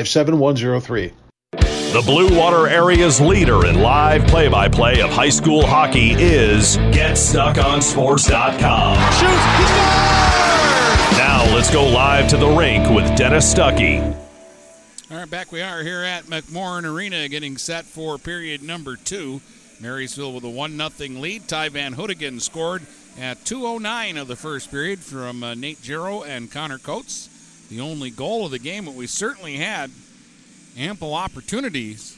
7103. The Blue Water area's leader in live play by play of high school hockey is GetStuckOnSports.com. Now let's go live to the rink with Dennis Stuckey. All right, back we are here at McMorran Arena getting set for period number two. Marysville with a 1 0 lead. Ty Van Hoodigan scored at 2.09 of the first period from uh, Nate Jarrow and Connor Coates. The only goal of the game, but we certainly had ample opportunities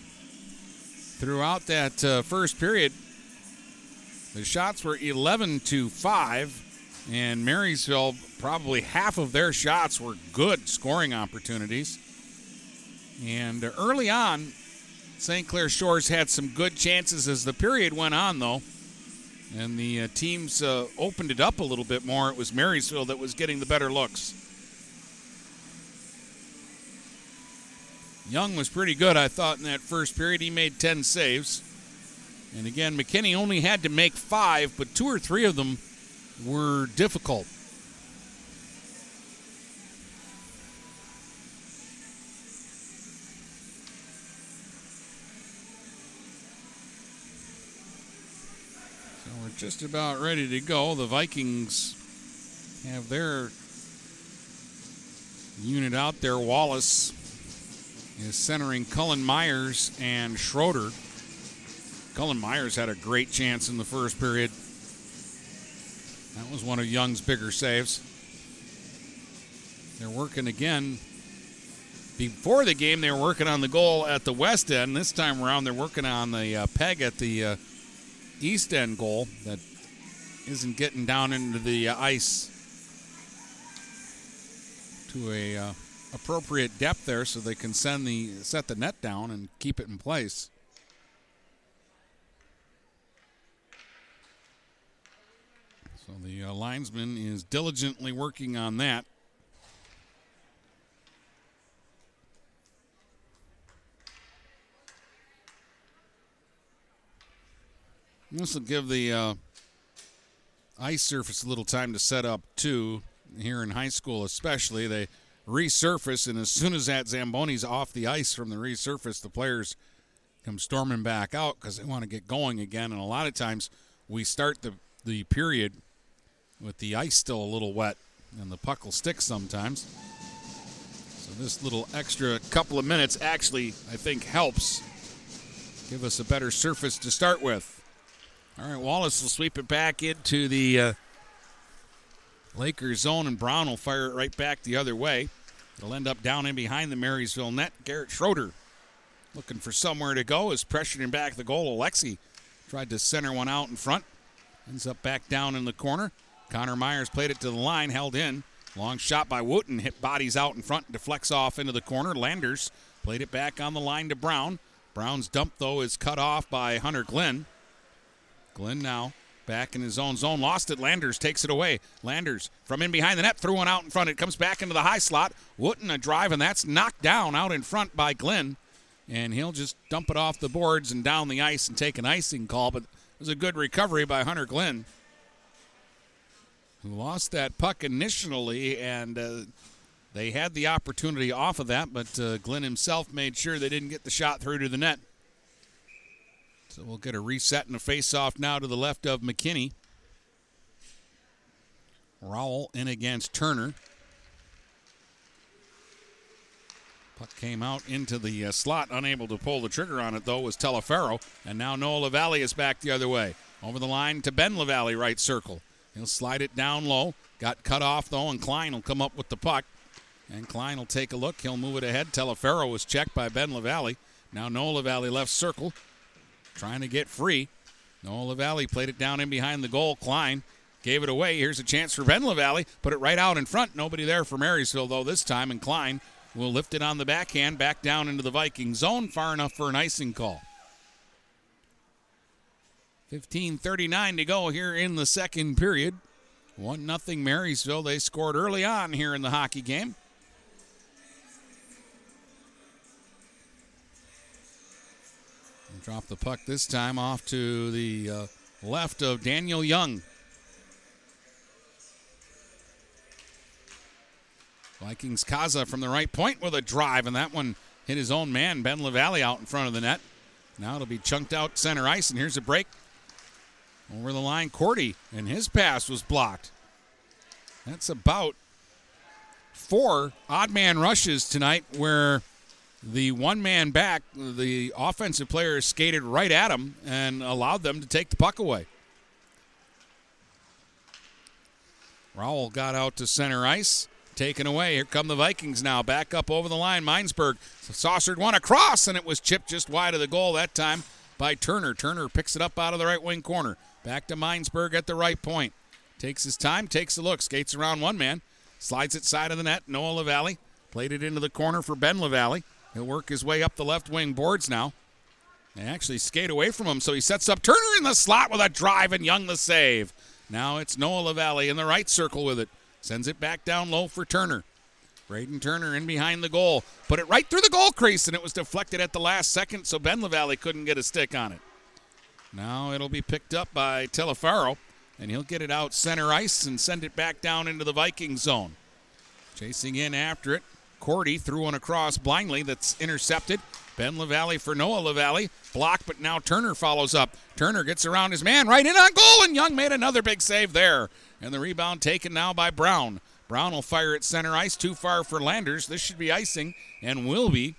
throughout that uh, first period. The shots were 11 to 5, and Marysville, probably half of their shots were good scoring opportunities. And early on, St. Clair Shores had some good chances as the period went on, though. And the uh, teams uh, opened it up a little bit more. It was Marysville that was getting the better looks. Young was pretty good, I thought, in that first period. He made 10 saves. And again, McKinney only had to make five, but two or three of them were difficult. So we're just about ready to go. The Vikings have their unit out there. Wallace is centering Cullen Myers and Schroeder. Cullen Myers had a great chance in the first period. That was one of Young's bigger saves. They're working again. Before the game, they were working on the goal at the west end. This time around, they're working on the uh, peg at the uh, east end goal that isn't getting down into the uh, ice to a uh, appropriate depth there, so they can send the set the net down and keep it in place. So the uh, linesman is diligently working on that. This will give the uh, ice surface a little time to set up too. Here in high school, especially, they resurface, and as soon as that Zamboni's off the ice from the resurface, the players come storming back out because they want to get going again. And a lot of times, we start the the period with the ice still a little wet, and the puck will stick sometimes. So this little extra couple of minutes actually, I think, helps give us a better surface to start with. All right, Wallace will sweep it back into the uh, Lakers zone, and Brown will fire it right back the other way. It'll end up down in behind the Marysville net. Garrett Schroeder looking for somewhere to go is pressuring back the goal. Alexi tried to center one out in front. Ends up back down in the corner. Connor Myers played it to the line, held in. Long shot by Wooten, hit bodies out in front, deflects off into the corner. Landers played it back on the line to Brown. Brown's dump, though, is cut off by Hunter Glenn. Glenn now back in his own zone. Lost it. Landers takes it away. Landers from in behind the net, threw one out in front. It comes back into the high slot. Wooten a drive, and that's knocked down out in front by Glenn. and he'll just dump it off the boards and down the ice and take an icing call. But it was a good recovery by Hunter Glenn, who lost that puck initially, and uh, they had the opportunity off of that, but uh, Glenn himself made sure they didn't get the shot through to the net. So we'll get a reset and a face-off now to the left of McKinney. Rowell in against Turner. Puck came out into the uh, slot, unable to pull the trigger on it though was Telefero, and now Noah LaValle is back the other way. Over the line to Ben LaValle, right circle. He'll slide it down low. Got cut off though, and Klein will come up with the puck. And Klein will take a look. He'll move it ahead. Telefero was checked by Ben LaValle. Now Noah LaValle left circle, trying to get free. Noah LaValle played it down in behind the goal. Klein gave it away. Here's a chance for Ben LaValle. Put it right out in front. Nobody there for Marysville though this time, and Klein will lift it on the backhand back down into the Viking zone, far enough for an icing call. 15:39 to go here in the second period. One nothing Marysville. They scored early on here in the hockey game. Drop the puck this time off to the uh, left of Daniel Young. Vikings Kaza from the right point with a drive, and that one hit his own man, Ben LaValle, out in front of the net. Now it'll be chunked out center ice, and here's a break. Over the line, Cordy, and his pass was blocked. That's about four odd man rushes tonight where the one man back, the offensive player skated right at him and allowed them to take the puck away. Rowell got out to center ice, taken away. Here come the Vikings now, back up over the line. Minesburg saucered one across, and it was chipped just wide of the goal that time by Turner. Turner picks it up out of the right wing corner. Back to Minesburg at the right point. Takes his time, takes a look, skates around one man, slides it side of the net. Noah LaValle played it into the corner for Ben LaValle. He'll work his way up the left wing boards now. They actually skate away from him, so he sets up Turner in the slot with a drive and Young the save. Now it's Noah LaValle in the right circle with it. Sends it back down low for Turner. Braden Turner in behind the goal. Put it right through the goal crease, and it was deflected at the last second, so Ben LaValle couldn't get a stick on it. Now it'll be picked up by Telefaro, and he'll get it out center ice and send it back down into the Viking zone. Chasing in after it Cordy threw one across blindly that's intercepted. Ben LaValle for Noah LaValle. Block, but now Turner follows up. Turner gets around his man right in on goal, and Young made another big save there. And the rebound taken now by Brown. Brown will fire at center ice, too far for Landers. This should be icing, and will be.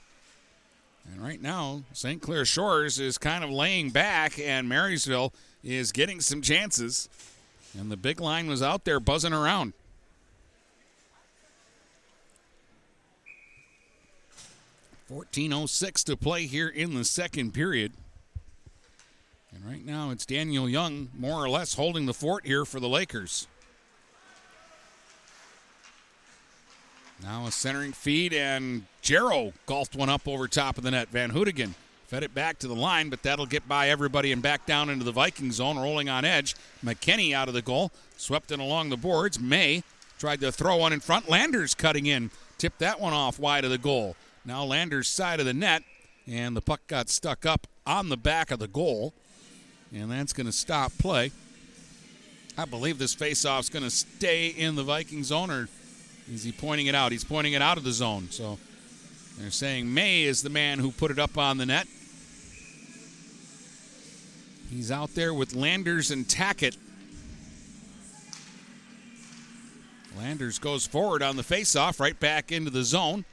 And right now, St. Clair Shores is kind of laying back, and Marysville is getting some chances. And the big line was out there buzzing around. 14.06 to play here in the second period. And right now it's Daniel Young, more or less, holding the fort here for the Lakers. Now a centering feed, and Jarrow golfed one up over top of the net. Van Hoodigan fed it back to the line, but that'll get by everybody and back down into the Viking zone, rolling on edge. McKinney out of the goal, swept in along the boards. May tried to throw one in front. Landers cutting in, tipped that one off wide of the goal. Now Landers' side of the net, and the puck got stuck up on the back of the goal, and that's going to stop play. I believe this faceoff is going to stay in the Viking zone, or is he pointing it out? He's pointing it out of the zone. So they're saying May is the man who put it up on the net. He's out there with Landers and Tackett. Landers goes forward on the faceoff, right back into the zone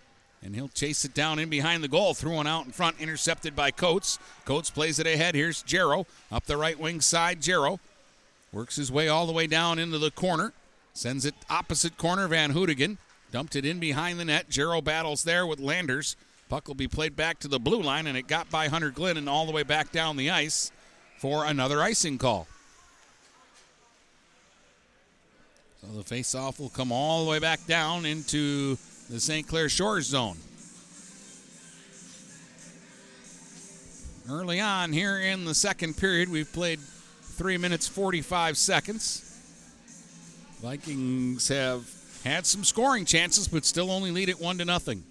and he'll chase it down in behind the goal. Threw one out in front, intercepted by Coates. Coates plays it ahead. Here's Jarrow up the right wing side. Jarrow works his way all the way down into the corner. Sends it opposite corner. Van Hoodigan dumped it in behind the net. Jarrow battles there with Landers. Puck will be played back to the blue line, and it got by Hunter Glenn and all the way back down the ice for another icing call. So the face-off will come all the way back down into the St. Clair Shores zone. Early on here in the second period, we've played three minutes 45 seconds. Vikings have had some scoring chances, but still only lead it one to nothing.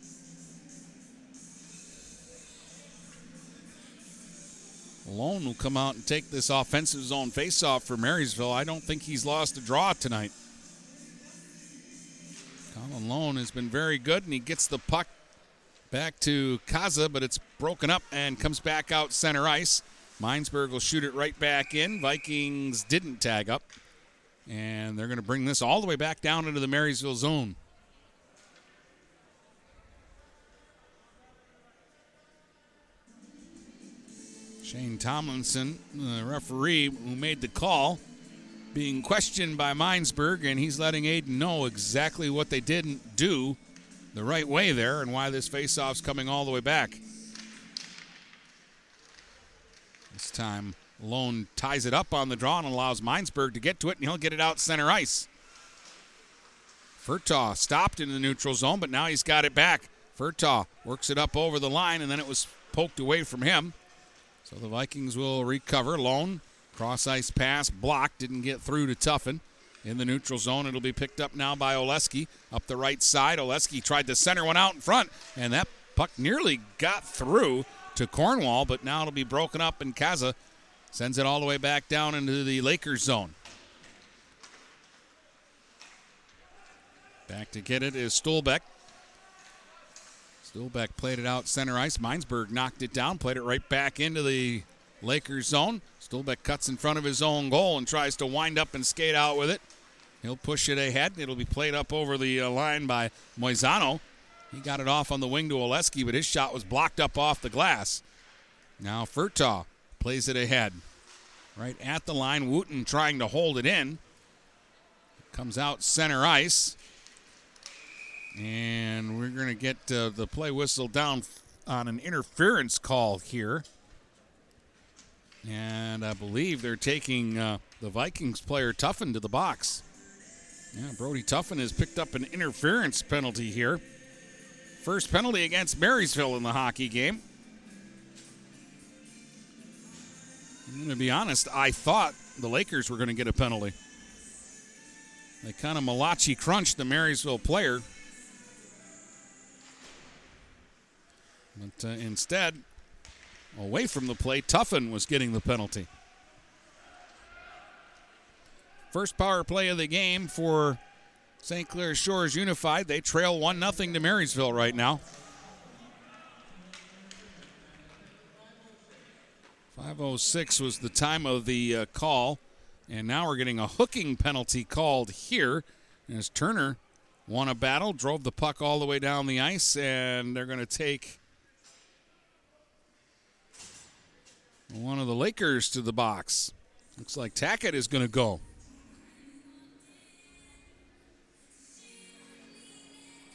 Malone will come out and take this offensive zone faceoff for Marysville. I don't think he's lost a draw tonight. Colin Lone has been very good, and he gets the puck back to Kaza, but it's broken up and comes back out center ice. Minesburg will shoot it right back in. Vikings didn't tag up, and they're going to bring this all the way back down into the Marysville zone. Shane Tomlinson, the referee who made the call, being questioned by Minesburg, and he's letting Aiden know exactly what they didn't do the right way there and why this faceoff's coming all the way back. This time, Lone ties it up on the draw and allows Minesburg to get to it, and he'll get it out center ice. Furtaw stopped in the neutral zone, but now he's got it back. Furtaw works it up over the line, and then it was poked away from him. So the Vikings will recover. Lone cross ice pass blocked, didn't get through to Tuffin. In the neutral zone, it'll be picked up now by Oleski up the right side. Oleski tried to center one out in front, and that puck nearly got through to Cornwall, but now it'll be broken up, and Kaza sends it all the way back down into the Lakers zone. Back to get it is Stolbeck. Stolbeck played it out center ice. Minesburg knocked it down, played it right back into the Lakers zone. Stolbeck cuts in front of his own goal and tries to wind up and skate out with it. He'll push it ahead. It'll be played up over the uh, line by Moisano. He got it off on the wing to Oleski, but his shot was blocked up off the glass. Now Furtaw plays it ahead. Right at the line. Wooten trying to hold it in. Comes out center ice. And we're going to get uh, the play whistle down on an interference call here. And I believe they're taking uh, the Vikings player Tuffin to the box. Yeah, Brody Tuffin has picked up an interference penalty here. First penalty against Marysville in the hockey game. I'm going to be honest, I thought the Lakers were going to get a penalty. They kind of Malachi crunched the Marysville player. But uh, instead, away from the play, Tuffin was getting the penalty. First power play of the game for St. Clair Shores Unified. They trail 1 0 to Marysville right now. 5.06 was the time of the uh, call. And now we're getting a hooking penalty called here as Turner won a battle, drove the puck all the way down the ice, and they're going to take one of the Lakers to the box. Looks like Tackett is going to go.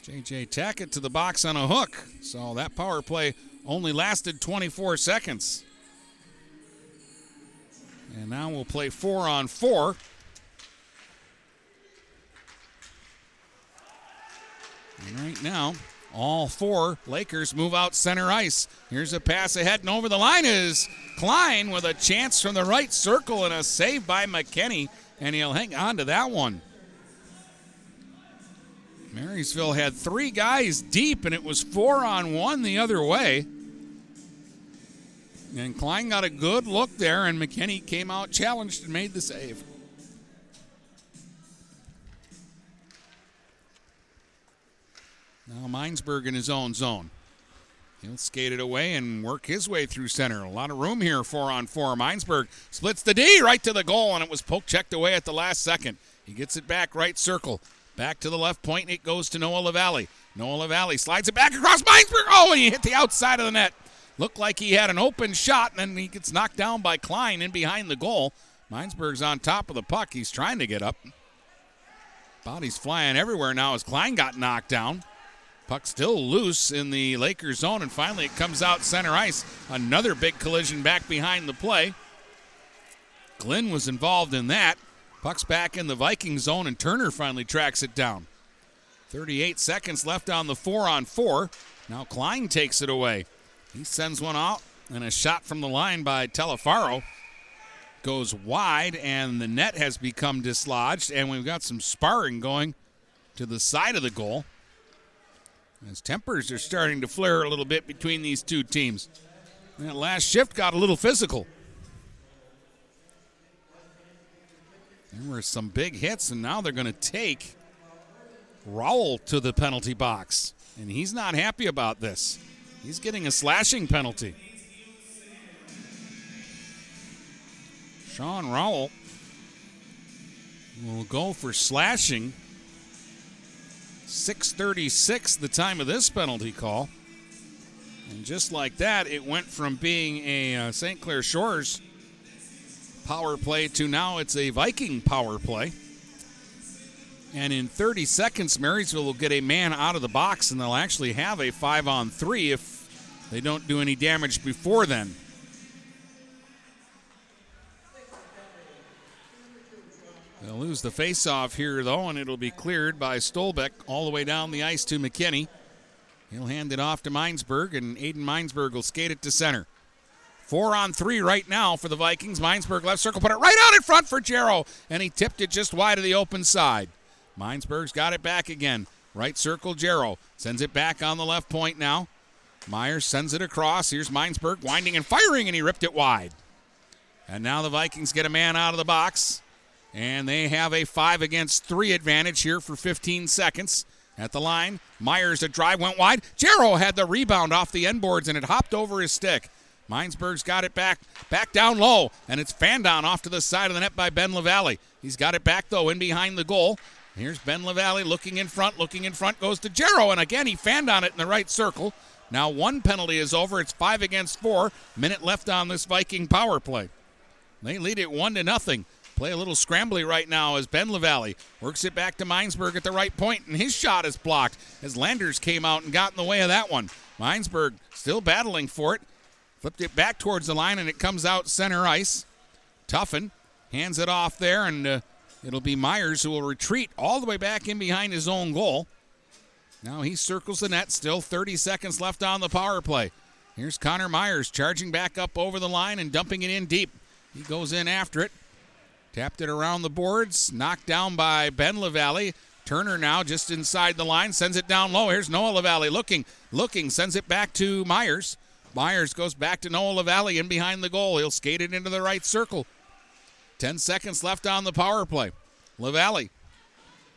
JJ Tackett to the box on a hook. So that power play only lasted 24 seconds. And now we'll play four on four. And right now, all four Lakers move out center ice. Here's a pass ahead and over the line is Klein with a chance from the right circle and a save by McKinney, and he'll hang on to that one. Marysville had three guys deep, and it was four on one the other way. And Klein got a good look there, and McKinney came out challenged and made the save. Now Minesburg in his own zone. He'll skate it away and work his way through center. A lot of room here, four on four. Minesburg splits the D right to the goal, and it was poke checked away at the last second. He gets it back, right circle. Back to the left point, and it goes to Noah LaValle. Noah LaValle slides it back across Minesburg. Oh, and he hit the outside of the net. Looked like he had an open shot, and then he gets knocked down by Klein in behind the goal. Minesburg's on top of the puck. He's trying to get up. Body's flying everywhere now as Klein got knocked down. Puck still loose in the Lakers zone, and finally it comes out center ice. Another big collision back behind the play. Glenn was involved in that. Puck's back in the Viking zone, and Turner finally tracks it down. 38 seconds left on the four on four. Now Klein takes it away. He sends one out, and a shot from the line by Telefaro goes wide, and the net has become dislodged, and we've got some sparring going to the side of the goal. As tempers are starting to flare a little bit between these two teams. That last shift got a little physical. There were some big hits, and now they're going to take Rowell to the penalty box. And he's not happy about this. He's getting a slashing penalty. Sean Rowell will go for slashing. 636 the time of this penalty call. And just like that, it went from being a uh, St. Clair Shores power play to now it's a Viking power play. And in 30 seconds, Marysville will get a man out of the box, and they'll actually have a five on three if they don't do any damage before then. They'll lose the faceoff here, though, and it'll be cleared by Stolbeck all the way down the ice to McKinney. He'll hand it off to Minesburg, and Aiden Minesburg will skate it to center. Four on three right now for the Vikings. Minesburg left circle, put it right out in front for Jarrow, and he tipped it just wide of the open side. Minesburg's got it back again. Right circle, Jarrow sends it back on the left point now. Myers sends it across. Here's Minesburg winding and firing, and he ripped it wide. And now the Vikings get a man out of the box. And they have a five against three advantage here for 15 seconds. At the line, Myers, a drive went wide. Jarrow had the rebound off the end boards and it hopped over his stick. Minesburg's got it back, back down low, and it's fanned down off to the side of the net by Ben LaValle. He's got it back though, in behind the goal. Here's Ben LaValle looking in front, looking in front, goes to Jarrow, and again he fanned on it in the right circle. Now one penalty is over. It's five against four. Minute left on this Viking power play. They lead it one to nothing. Play a little scrambly right now as Ben LaValle works it back to Minesburg at the right point, and his shot is blocked as Landers came out and got in the way of that one. Minesburg still battling for it. Flipped it back towards the line, and it comes out center ice. Tuffin hands it off there, and uh, it'll be Myers who will retreat all the way back in behind his own goal. Now he circles the net, still 30 seconds left on the power play. Here's Connor Myers charging back up over the line and dumping it in deep. He goes in after it. Tapped it around the boards, knocked down by Ben LaValle. Turner now just inside the line, sends it down low. Here's Noah LaValle looking, looking, sends it back to Myers. Myers goes back to Noah LaValle in behind the goal. He'll skate it into the right circle. 10 seconds left on the power play. LaValle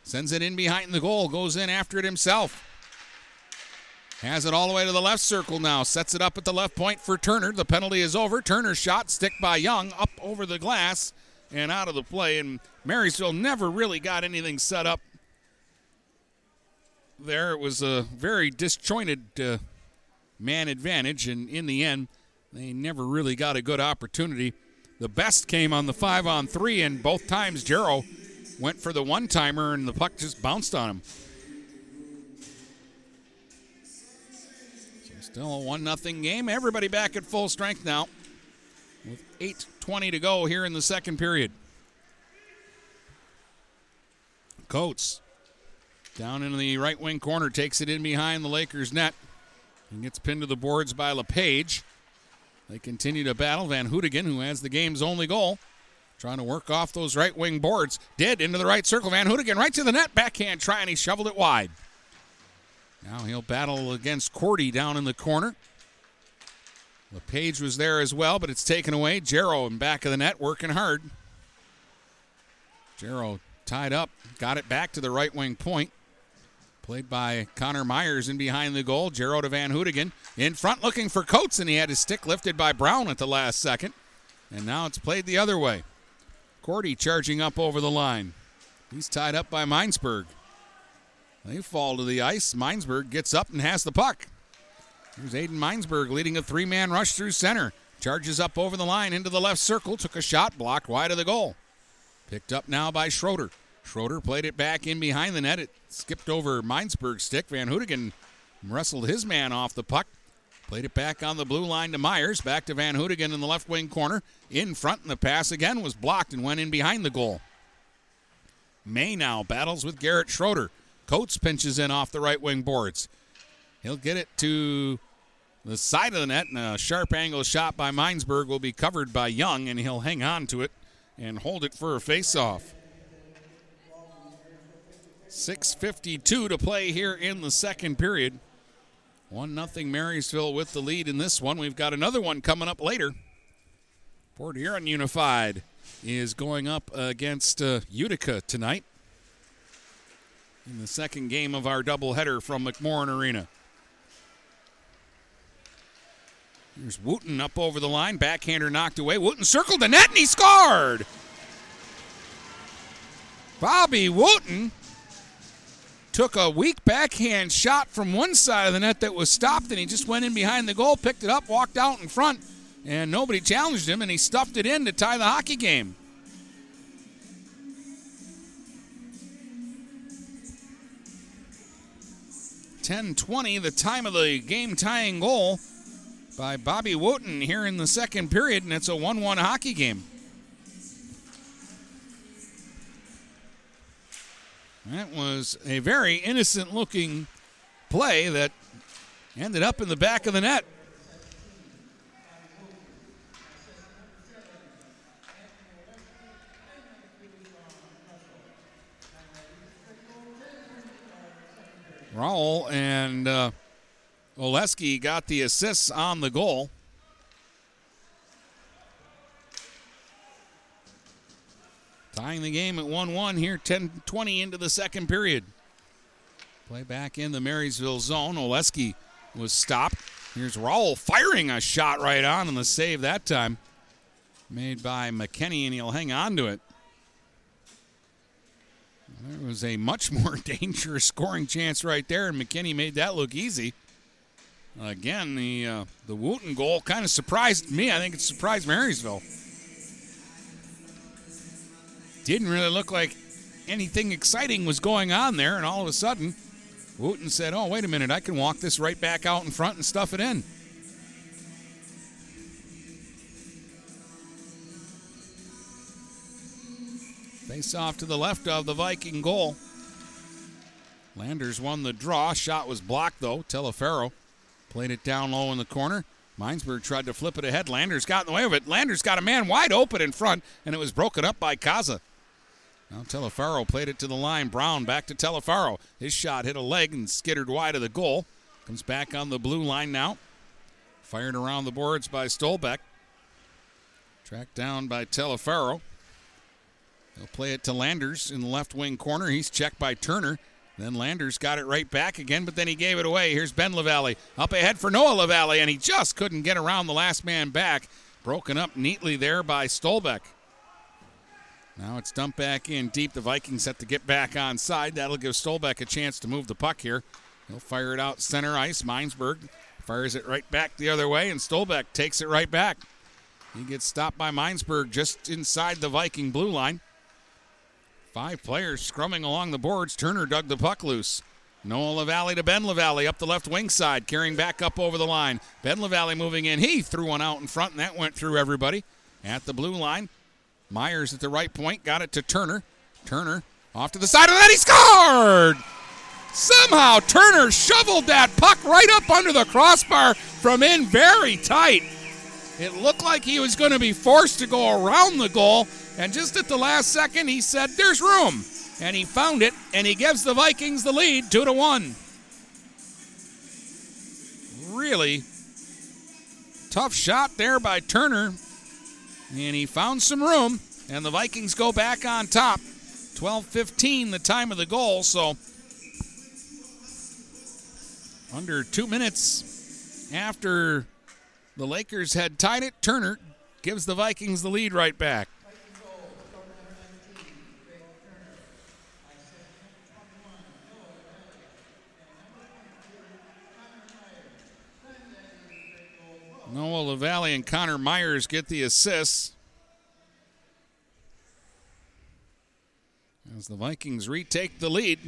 sends it in behind the goal, goes in after it himself. Has it all the way to the left circle now. Sets it up at the left point for Turner. The penalty is over. Turner's shot, stick by Young, up over the glass and out of the play. And Marysville never really got anything set up there. It was a very disjointed uh, man advantage, and in the end, they never really got a good opportunity. The best came on the five on three, and both times Jarrow went for the one timer, and the puck just bounced on him. Still a one nothing game. Everybody back at full strength now, with 8:20 to go here in the second period. Coates down in the right wing corner takes it in behind the Lakers net. And gets pinned to the boards by LePage. They continue to battle. Van Houtigan, who has the game's only goal, trying to work off those right wing boards. Did into the right circle. Van Houtigan right to the net. Backhand try, and he shoveled it wide. Now he'll battle against Cordy down in the corner. LePage was there as well, but it's taken away. Jarrow in back of the net working hard. Jarrow tied up, got it back to the right wing point. Played by Connor Myers in behind the goal. Jarrow to Van Houtigan. In front looking for Coates, and he had his stick lifted by Brown at the last second. And now it's played the other way. Cordy charging up over the line. He's tied up by Minesburg. They fall to the ice. Minesburg gets up and has the puck. Here's Aiden Minesburg leading a three man rush through center. Charges up over the line into the left circle. Took a shot, blocked wide of the goal. Picked up now by Schroeder. Schroeder played it back in behind the net. It skipped over Minesburg's stick. Van Houtigan wrestled his man off the puck. Played it back on the blue line to Myers. Back to Van Houtigan in the left wing corner. In front, and the pass again was blocked and went in behind the goal. May now battles with Garrett Schroeder. Coates pinches in off the right wing boards. He'll get it to the side of the net, and a sharp angle shot by Minesburg will be covered by Young, and he'll hang on to it and hold it for a face off. 6.52 to play here in the second period. 1 0 Marysville with the lead in this one. We've got another one coming up later. Port Huron Unified is going up against uh, Utica tonight in the second game of our doubleheader from McMorran Arena. Here's Wooten up over the line. Backhander knocked away. Wooten circled the net and he scored. Bobby Wooten took a weak backhand shot from one side of the net that was stopped and he just went in behind the goal, picked it up, walked out in front, and nobody challenged him and he stuffed it in to tie the hockey game. Ten twenty, the time of the game tying goal by Bobby Wooten here in the second period, and it's a 1 1 hockey game. That was a very innocent looking play that ended up in the back of the net. Rowell and uh, Oleski got the assists on the goal. Tying the game at 1 1 here, 10 20 into the second period. Play back in the Marysville zone. Oleski was stopped. Here's Rowell firing a shot right on, and the save that time made by McKinney, and he'll hang on to it. There was a much more dangerous scoring chance right there, and McKinney made that look easy. Again, the uh, the Wooten goal kind of surprised me. I think it surprised Marysville. Didn't really look like anything exciting was going on there, and all of a sudden, Wooten said, "Oh, wait a minute! I can walk this right back out in front and stuff it in." Face off to the left of the Viking goal. Landers won the draw. Shot was blocked though. Telefaro played it down low in the corner. Minesburg tried to flip it ahead. Landers got in the way of it. Landers got a man wide open in front, and it was broken up by Kaza. Now Telefaro played it to the line. Brown back to Telefaro. His shot hit a leg and skittered wide of the goal. Comes back on the blue line now. Fired around the boards by Stolbeck. Tracked down by Telefaro. They'll play it to Landers in the left wing corner. He's checked by Turner. Then Landers got it right back again, but then he gave it away. Here's Ben LaValle up ahead for Noah LaValle, and he just couldn't get around the last man back. Broken up neatly there by Stolbeck. Now it's dumped back in deep. The Vikings have to get back on side. That'll give Stolbeck a chance to move the puck here. He'll fire it out center ice. Minesburg fires it right back the other way, and Stolbeck takes it right back. He gets stopped by Minesburg just inside the Viking blue line. Five players scrumming along the boards. Turner dug the puck loose. Noah LaValle to Ben LaValle up the left wing side, carrying back up over the line. Ben LaValle moving in. He threw one out in front, and that went through everybody. At the blue line, Myers at the right point, got it to Turner. Turner off to the side of that. He scored! Somehow Turner shoveled that puck right up under the crossbar from in very tight. It looked like he was going to be forced to go around the goal, and just at the last second, he said, There's room. And he found it, and he gives the Vikings the lead 2 to 1. Really tough shot there by Turner, and he found some room, and the Vikings go back on top. 12 15, the time of the goal, so under two minutes after the Lakers had tied it, Turner gives the Vikings the lead right back. Noah LaValle and Connor Myers get the assists. As the Vikings retake the lead.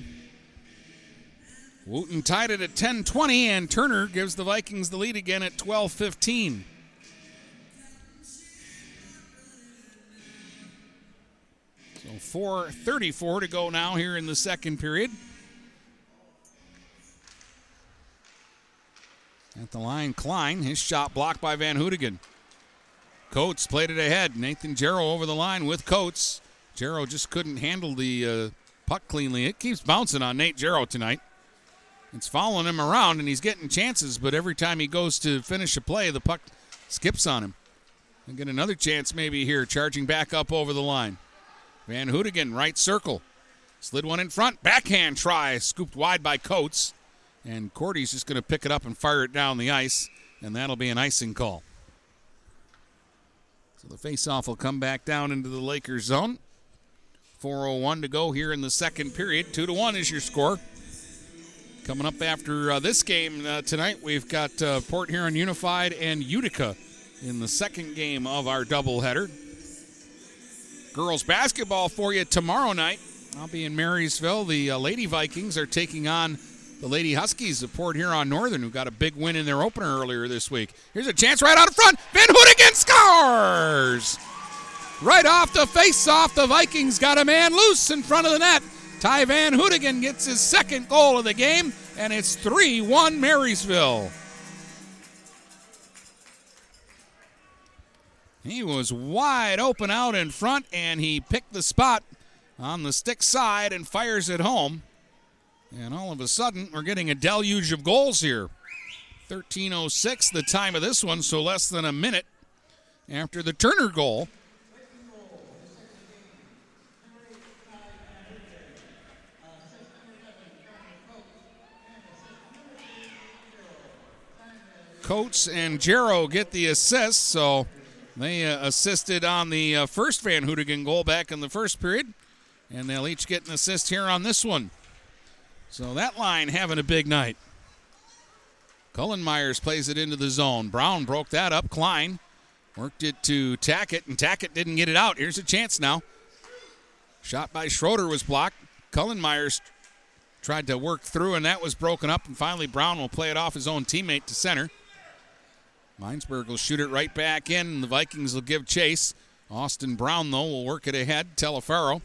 Wooten tied it at 10 20, and Turner gives the Vikings the lead again at 12 15. So 4.34 to go now here in the second period. At the line, Klein, his shot blocked by Van Hoodigan. Coates played it ahead. Nathan Jarrow over the line with Coates. Jarrow just couldn't handle the uh, puck cleanly. It keeps bouncing on Nate Jarrow tonight. It's following him around, and he's getting chances, but every time he goes to finish a play, the puck skips on him. And get another chance maybe here, charging back up over the line. Van Hoodigan, right circle. Slid one in front. Backhand try, scooped wide by Coates. And Cordy's just going to pick it up and fire it down the ice, and that'll be an icing call. So the faceoff will come back down into the Lakers zone. 4:01 to go here in the second period. Two to one is your score. Coming up after uh, this game uh, tonight, we've got uh, Port Huron Unified and Utica in the second game of our doubleheader. Girls basketball for you tomorrow night. I'll be in Marysville. The uh, Lady Vikings are taking on the Lady Huskies of Port Huron Northern, who got a big win in their opener earlier this week. Here's a chance right out in front. Van Hoodigan scores! Right off the face-off, the Vikings got a man loose in front of the net. Ty Van Hoodigan gets his second goal of the game, and it's 3 1 Marysville. He was wide open out in front, and he picked the spot on the stick side and fires it home. And all of a sudden, we're getting a deluge of goals here. 13.06 the time of this one, so less than a minute after the Turner goal. Coates and Jarrow get the assist, so they uh, assisted on the uh, first Van Hoodigan goal back in the first period, and they'll each get an assist here on this one. So that line having a big night. Cullen Myers plays it into the zone. Brown broke that up. Klein worked it to Tackett, and Tackett didn't get it out. Here's a chance now. Shot by Schroeder was blocked. Cullen Myers tried to work through, and that was broken up. And finally, Brown will play it off his own teammate to center. Minesburg will shoot it right back in, the Vikings will give chase. Austin Brown, though, will work it ahead. Telefaro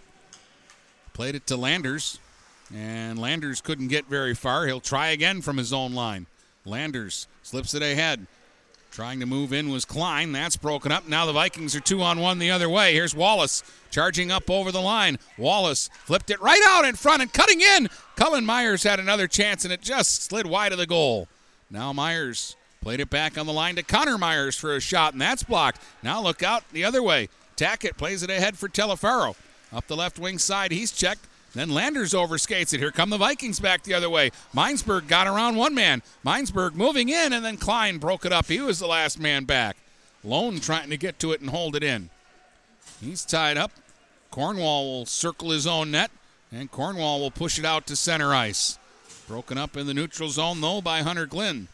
played it to Landers, and Landers couldn't get very far. He'll try again from his own line. Landers slips it ahead. Trying to move in was Klein. That's broken up. Now the Vikings are two on one the other way. Here's Wallace charging up over the line. Wallace flipped it right out in front and cutting in. Cullen Myers had another chance and it just slid wide of the goal. Now Myers played it back on the line to Connor Myers for a shot, and that's blocked. Now look out the other way. Tackett plays it ahead for Telefaro. Up the left wing side, he's checked. Then Landers overskates it. Here come the Vikings back the other way. Minesburg got around one man. Minesburg moving in, and then Klein broke it up. He was the last man back. Lone trying to get to it and hold it in. He's tied up. Cornwall will circle his own net, and Cornwall will push it out to center ice. Broken up in the neutral zone, though, by Hunter Glenn.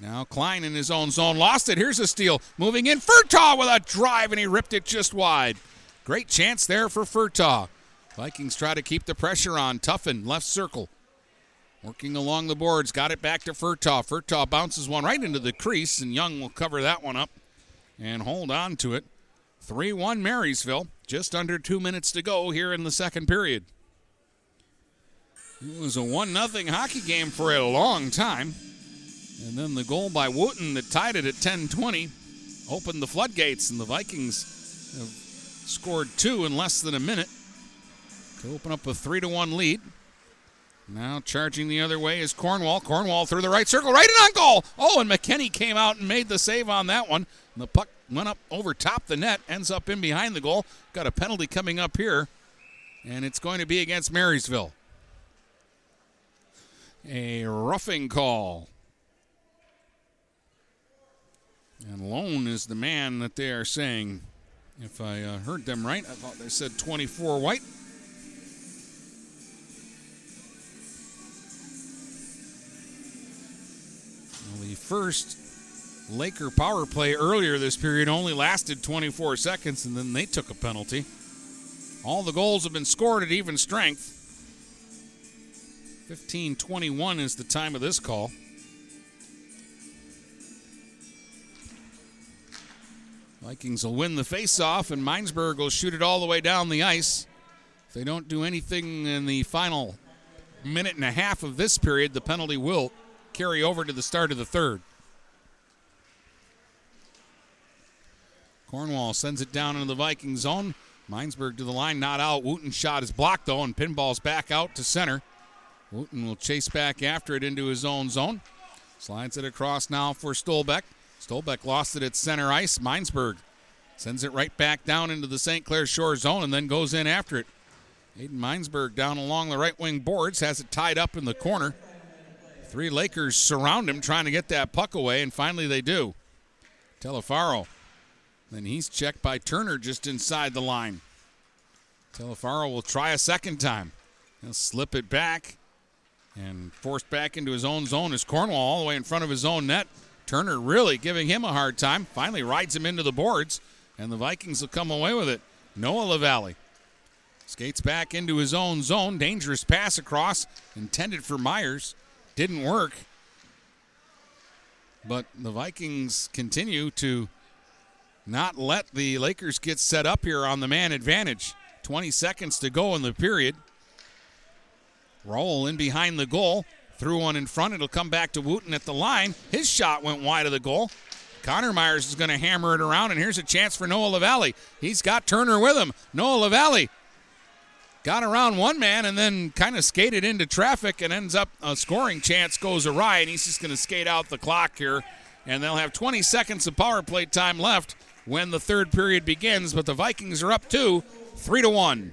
Now Klein in his own zone lost it. Here's a steal. Moving in. Furtaw with a drive, and he ripped it just wide. Great chance there for Furtaw. Vikings try to keep the pressure on. Tuffin, left circle. Working along the boards. Got it back to Furtaw. Furtaw bounces one right into the crease, and Young will cover that one up and hold on to it. 3 1 Marysville. Just under two minutes to go here in the second period. It was a 1 0 hockey game for a long time. And then the goal by Wooten that tied it at 10-20 opened the floodgates, and the Vikings have scored two in less than a minute to open up a three to one lead. Now charging the other way is Cornwall. Cornwall through the right circle, right and on goal. Oh, and McKinney came out and made the save on that one. And the puck went up over top the net, ends up in behind the goal. Got a penalty coming up here, and it's going to be against Marysville. A roughing call. And Lone is the man that they are saying. If I uh, heard them right, I thought they said 24 white. Well, the first Laker power play earlier this period only lasted 24 seconds, and then they took a penalty. All the goals have been scored at even strength. 15 21 is the time of this call. Vikings will win the faceoff, and Minesburg will shoot it all the way down the ice. If they don't do anything in the final minute and a half of this period, the penalty will carry over to the start of the third. Cornwall sends it down into the Viking zone. Minesburg to the line, not out. Wooten shot is blocked though, and pinballs back out to center. Wooten will chase back after it into his own zone. Slides it across now for Stolbeck. Stolbeck lost it at center ice. Minesburg sends it right back down into the St. Clair Shore zone and then goes in after it. Aiden Minesburg down along the right wing boards has it tied up in the corner. Three Lakers surround him trying to get that puck away, and finally they do. Telefaro. Then he's checked by Turner just inside the line. Telefaro will try a second time. He'll slip it back and forced back into his own zone is Cornwall all the way in front of his own net. Turner really giving him a hard time. Finally rides him into the boards, and the Vikings will come away with it. Noah LaValle skates back into his own zone. Dangerous pass across, intended for Myers. Didn't work. But the Vikings continue to not let the Lakers get set up here on the man advantage. 20 seconds to go in the period. Roll in behind the goal. Threw one in front. It'll come back to Wooten at the line. His shot went wide of the goal. Connor Myers is going to hammer it around, and here's a chance for Noah LaValle. He's got Turner with him. Noah LaValle got around one man and then kind of skated into traffic and ends up a scoring chance goes awry, and he's just going to skate out the clock here. And they'll have 20 seconds of power play time left when the third period begins, but the Vikings are up two, three to one.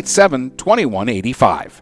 987 2185.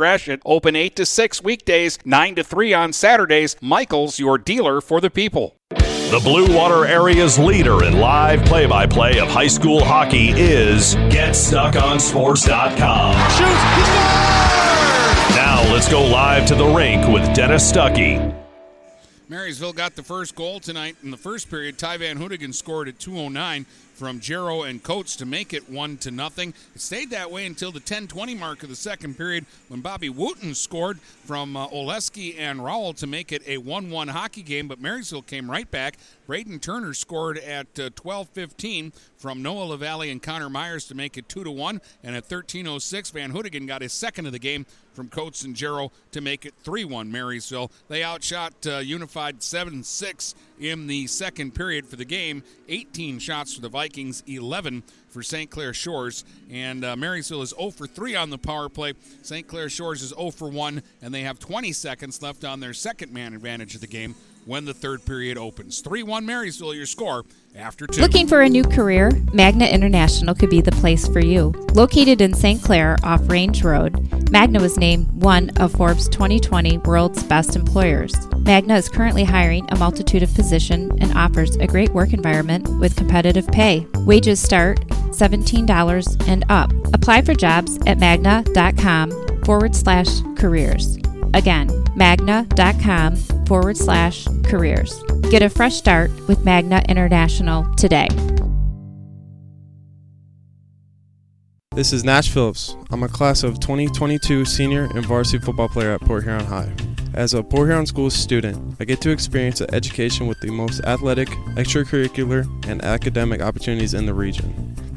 Gratiot. Open 8 to 6 weekdays, 9 to 3 on Saturdays. Michaels, your dealer for the people. The Blue Water area's leader in live play by play of high school hockey is GetStuckOnSports.com. Now let's go live to the rink with Dennis Stuckey. Marysville got the first goal tonight in the first period. Ty Van Hoonigan scored at 209. From Jarrow and Coates to make it one to nothing. It stayed that way until the 10-20 mark of the second period when Bobby Wooten scored from uh, Oleski and Rowell to make it a 1-1 hockey game. But Marysville came right back. Braden Turner scored at uh, 12:15 from Noah LaValle and Connor Myers to make it two to one. And at 13:06, Van Hoodigan got his second of the game from Coates and Jarrow to make it 3-1 Marysville. They outshot uh, Unified 7-6 in the second period for the game. 18 shots for the Vikings, 11 for St. Clair Shores. And uh, Marysville is 0 for 3 on the power play. St. Clair Shores is 0 for 1, and they have 20 seconds left on their second man advantage of the game when the third period opens. 3 1 Marysville, your score after two. Looking for a new career? Magna International could be the place for you. Located in St. Clair off Range Road, Magna was named one of Forbes 2020 World's Best Employers. Magna is currently hiring a multitude of positions and offers a great work environment with competitive pay. Wages start $17 and up. Apply for jobs at magna.com forward slash careers. Again, magna.com forward slash careers. Get a fresh start with Magna International today. This is Nash Phillips. I'm a class of 2022 senior and varsity football player at Port Huron High. As a Port Huron School student, I get to experience an education with the most athletic, extracurricular, and academic opportunities in the region.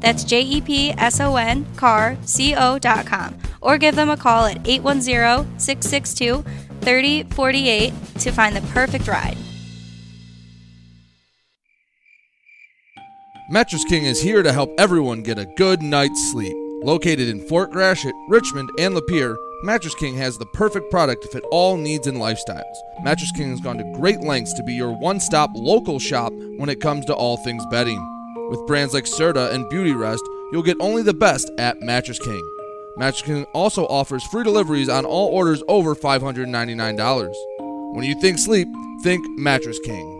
That's J E P S O N car C O.com. Or give them a call at 810 662 3048 to find the perfect ride. Mattress King is here to help everyone get a good night's sleep. Located in Fort Gratiot, Richmond, and Lapeer, Mattress King has the perfect product to fit all needs and lifestyles. Mattress King has gone to great lengths to be your one stop local shop when it comes to all things bedding. With brands like Serta and Beauty Rest, you'll get only the best at Mattress King. Mattress King also offers free deliveries on all orders over $599. When you think sleep, think Mattress King.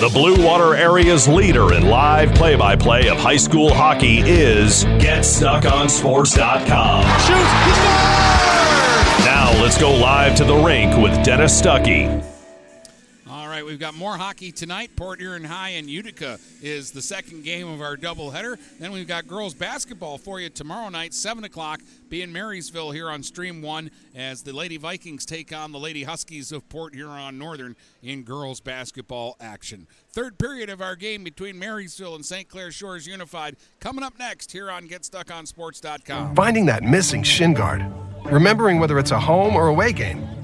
The Blue Water Area's leader in live play by play of high school hockey is GetStuckOnSports.com. Now let's go live to the rink with Dennis Stuckey. We've got more hockey tonight. Port Huron High and Utica is the second game of our doubleheader. Then we've got girls basketball for you tomorrow night, 7 o'clock, be in Marysville here on Stream 1 as the Lady Vikings take on the Lady Huskies of Port Huron Northern in girls basketball action. Third period of our game between Marysville and St. Clair Shores Unified coming up next here on GetStuckOnSports.com. Finding that missing shin guard. Remembering whether it's a home or away game.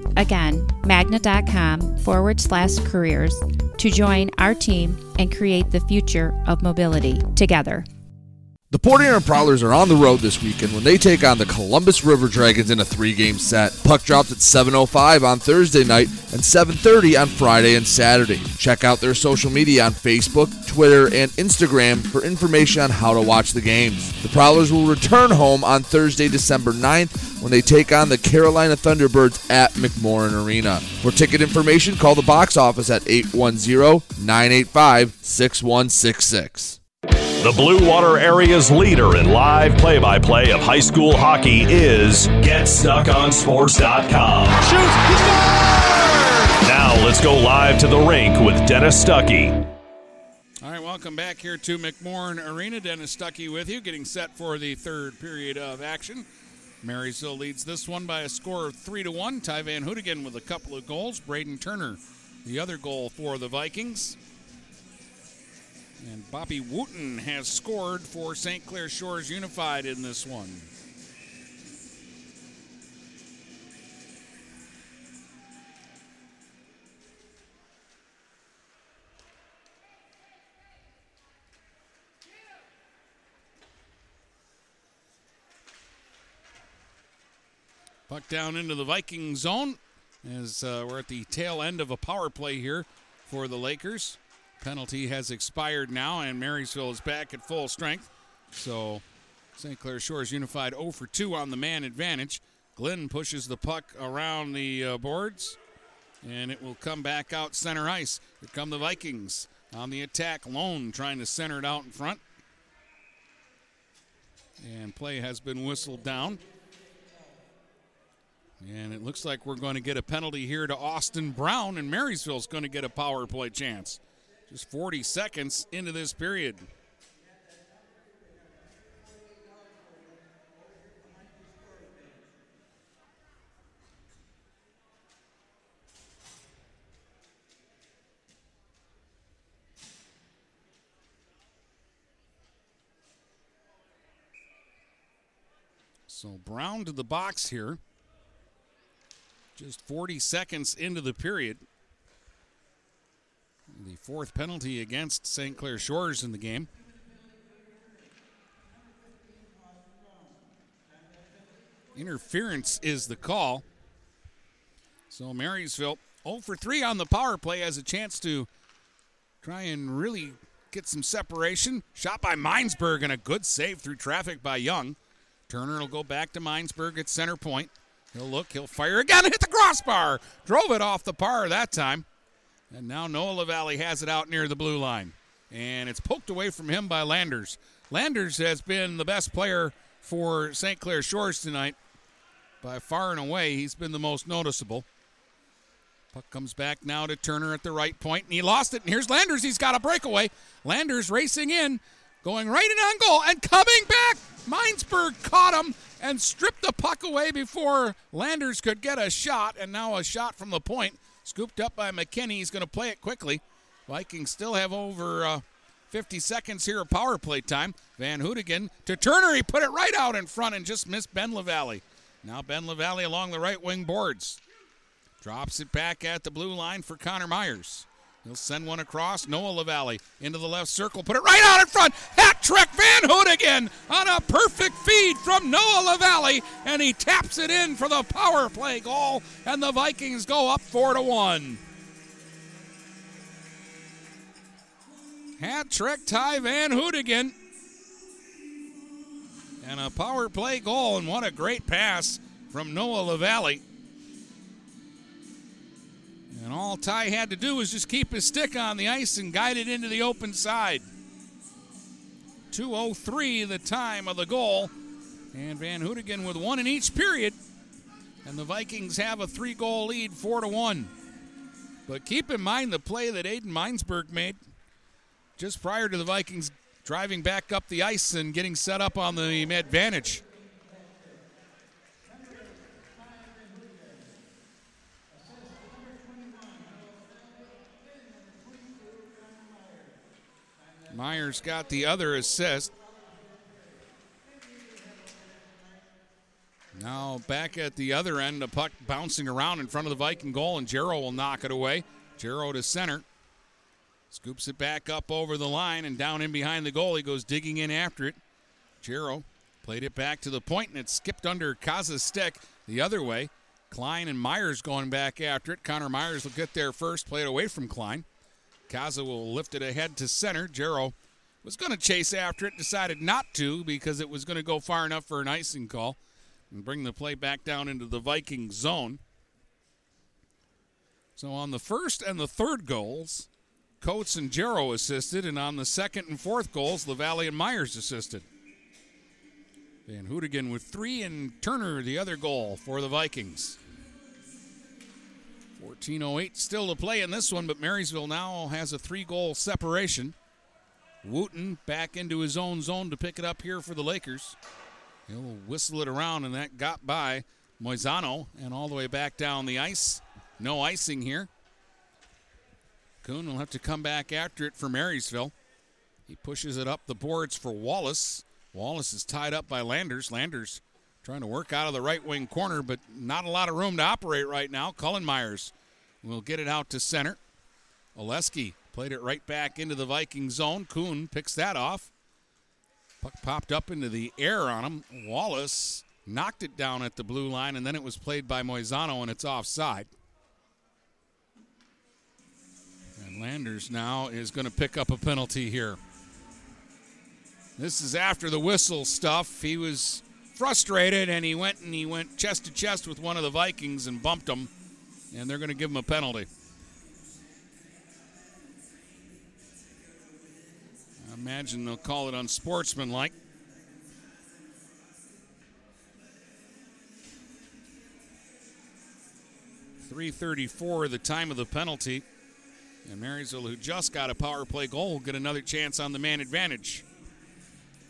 Again, magna.com forward slash careers to join our team and create the future of mobility together. The Port Prowlers are on the road this weekend when they take on the Columbus River Dragons in a three-game set. Puck drops at 7:05 on Thursday night and 7:30 on Friday and Saturday. Check out their social media on Facebook, Twitter, and Instagram for information on how to watch the games. The Prowlers will return home on Thursday, December 9th when they take on the Carolina Thunderbirds at McMorran Arena. For ticket information, call the box office at 810-985-6166. The Blue Water area's leader in live play by play of high school hockey is GetStuckOnSports.com. Shoots, he! Now let's go live to the rink with Dennis Stuckey. All right, welcome back here to McMorran Arena. Dennis Stuckey with you, getting set for the third period of action. Marysville leads this one by a score of three to one. Ty Van Hoodigan with a couple of goals. Braden Turner, the other goal for the Vikings. And Bobby Wooten has scored for St. Clair Shores Unified in this one. Puck down into the Viking zone as uh, we're at the tail end of a power play here for the Lakers. Penalty has expired now, and Marysville is back at full strength. So St. Clair Shores Unified 0 for 2 on the man advantage. Glenn pushes the puck around the uh, boards, and it will come back out center ice. Here come the Vikings on the attack. Lone trying to center it out in front. And play has been whistled down. And it looks like we're going to get a penalty here to Austin Brown, and Marysville's going to get a power play chance. Just 40 seconds into this period. So Brown to the box here. Just 40 seconds into the period. The fourth penalty against St. Clair Shores in the game. Interference is the call. So Marysville 0 for 3 on the power play has a chance to try and really get some separation. Shot by Minesburg and a good save through traffic by Young. Turner will go back to Minesburg at center point. He'll look, he'll fire again, hit the crossbar. Drove it off the par that time. And now Noah LaValle has it out near the blue line. And it's poked away from him by Landers. Landers has been the best player for St. Clair Shores tonight. By far and away, he's been the most noticeable. Puck comes back now to Turner at the right point, and he lost it. And here's Landers. He's got a breakaway. Landers racing in, going right in on goal, and coming back. Minesburg caught him and stripped the puck away before Landers could get a shot, and now a shot from the point. Scooped up by McKinney. He's going to play it quickly. Vikings still have over uh, 50 seconds here of power play time. Van Hoodigan to Turner. He put it right out in front and just missed Ben LaValle. Now Ben LaValle along the right wing boards. Drops it back at the blue line for Connor Myers. He'll send one across. Noah LaValle into the left circle. Put it right out in front. Hat trick Van Hoodigan on a perfect feed from Noah LaValle. And he taps it in for the power play goal. And the Vikings go up 4 to 1. Hat trick Ty Van Hoodigan. And a power play goal. And what a great pass from Noah LaValle. And all Ty had to do was just keep his stick on the ice and guide it into the open side. 2.03 the time of the goal. And Van Hoodigan with one in each period. And the Vikings have a three goal lead, 4 to 1. But keep in mind the play that Aiden Minesburg made just prior to the Vikings driving back up the ice and getting set up on the advantage. Myers got the other assist. Now back at the other end, the puck bouncing around in front of the Viking goal, and Jarrow will knock it away. Jarrow to center. Scoops it back up over the line and down in behind the goal. He goes digging in after it. Jarrow played it back to the point, and it skipped under Kaza's stick the other way. Klein and Myers going back after it. Connor Myers will get there first, play it away from Klein. Kaza will lift it ahead to center. Jarrow was going to chase after it, decided not to because it was going to go far enough for an icing call and bring the play back down into the Viking zone. So on the first and the third goals, Coates and Jarrow assisted, and on the second and fourth goals, LaValle and Myers assisted. Van Hoodigan with three, and Turner the other goal for the Vikings. 14.08 still to play in this one, but Marysville now has a three goal separation. Wooten back into his own zone to pick it up here for the Lakers. He'll whistle it around, and that got by Moisano and all the way back down the ice. No icing here. Kuhn will have to come back after it for Marysville. He pushes it up the boards for Wallace. Wallace is tied up by Landers. Landers trying to work out of the right wing corner, but not a lot of room to operate right now. Cullen Myers will get it out to center. Oleski played it right back into the Viking zone. Kuhn picks that off. Puck popped up into the air on him. Wallace knocked it down at the blue line, and then it was played by Moisano, and it's offside. And Landers now is going to pick up a penalty here. This is after the whistle stuff. He was frustrated and he went and he went chest to chest with one of the Vikings and bumped him, and they're going to give him a penalty. I imagine they'll call it unsportsmanlike. Three thirty-four, the time of the penalty, and Marysville, who just got a power play goal, will get another chance on the man advantage.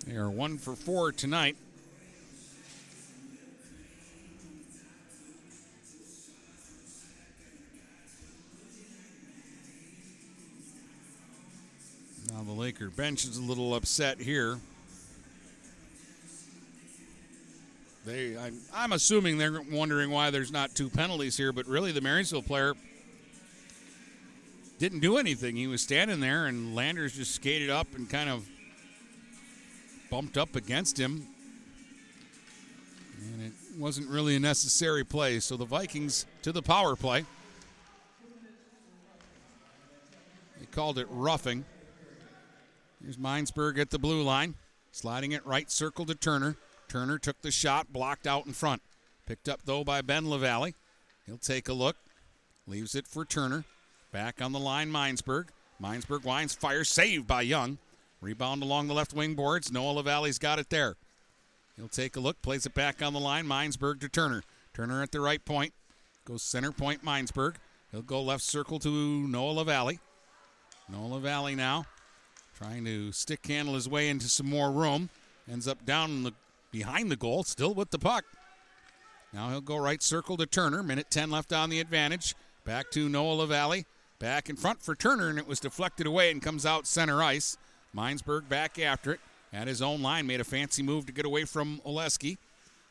They are one for four tonight. Now the Laker bench is a little upset here. they, I'm, I'm assuming they're wondering why there's not two penalties here, but really the Marysville player didn't do anything. He was standing there, and Landers just skated up and kind of bumped up against him. And it wasn't really a necessary play. So the Vikings to the power play. They called it roughing. Here's Minesburg at the blue line, sliding it right circle to Turner. Turner took the shot, blocked out in front. Picked up, though, by Ben LaValle. He'll take a look, leaves it for Turner. Back on the line, Minesburg. Minesburg winds, fires, saved by Young. Rebound along the left wing boards. Noah LaValle's got it there. He'll take a look, plays it back on the line. Minesburg to Turner. Turner at the right point. Goes center point, Minesburg. He'll go left circle to Noah LaValle. Noah LaValle now trying to stick handle his way into some more room. Ends up down the, behind the goal, still with the puck. Now he'll go right circle to Turner. Minute 10 left on the advantage. Back to Noah LaValle. Back in front for Turner, and it was deflected away and comes out center ice. Minesburg back after it. At his own line, made a fancy move to get away from Oleski.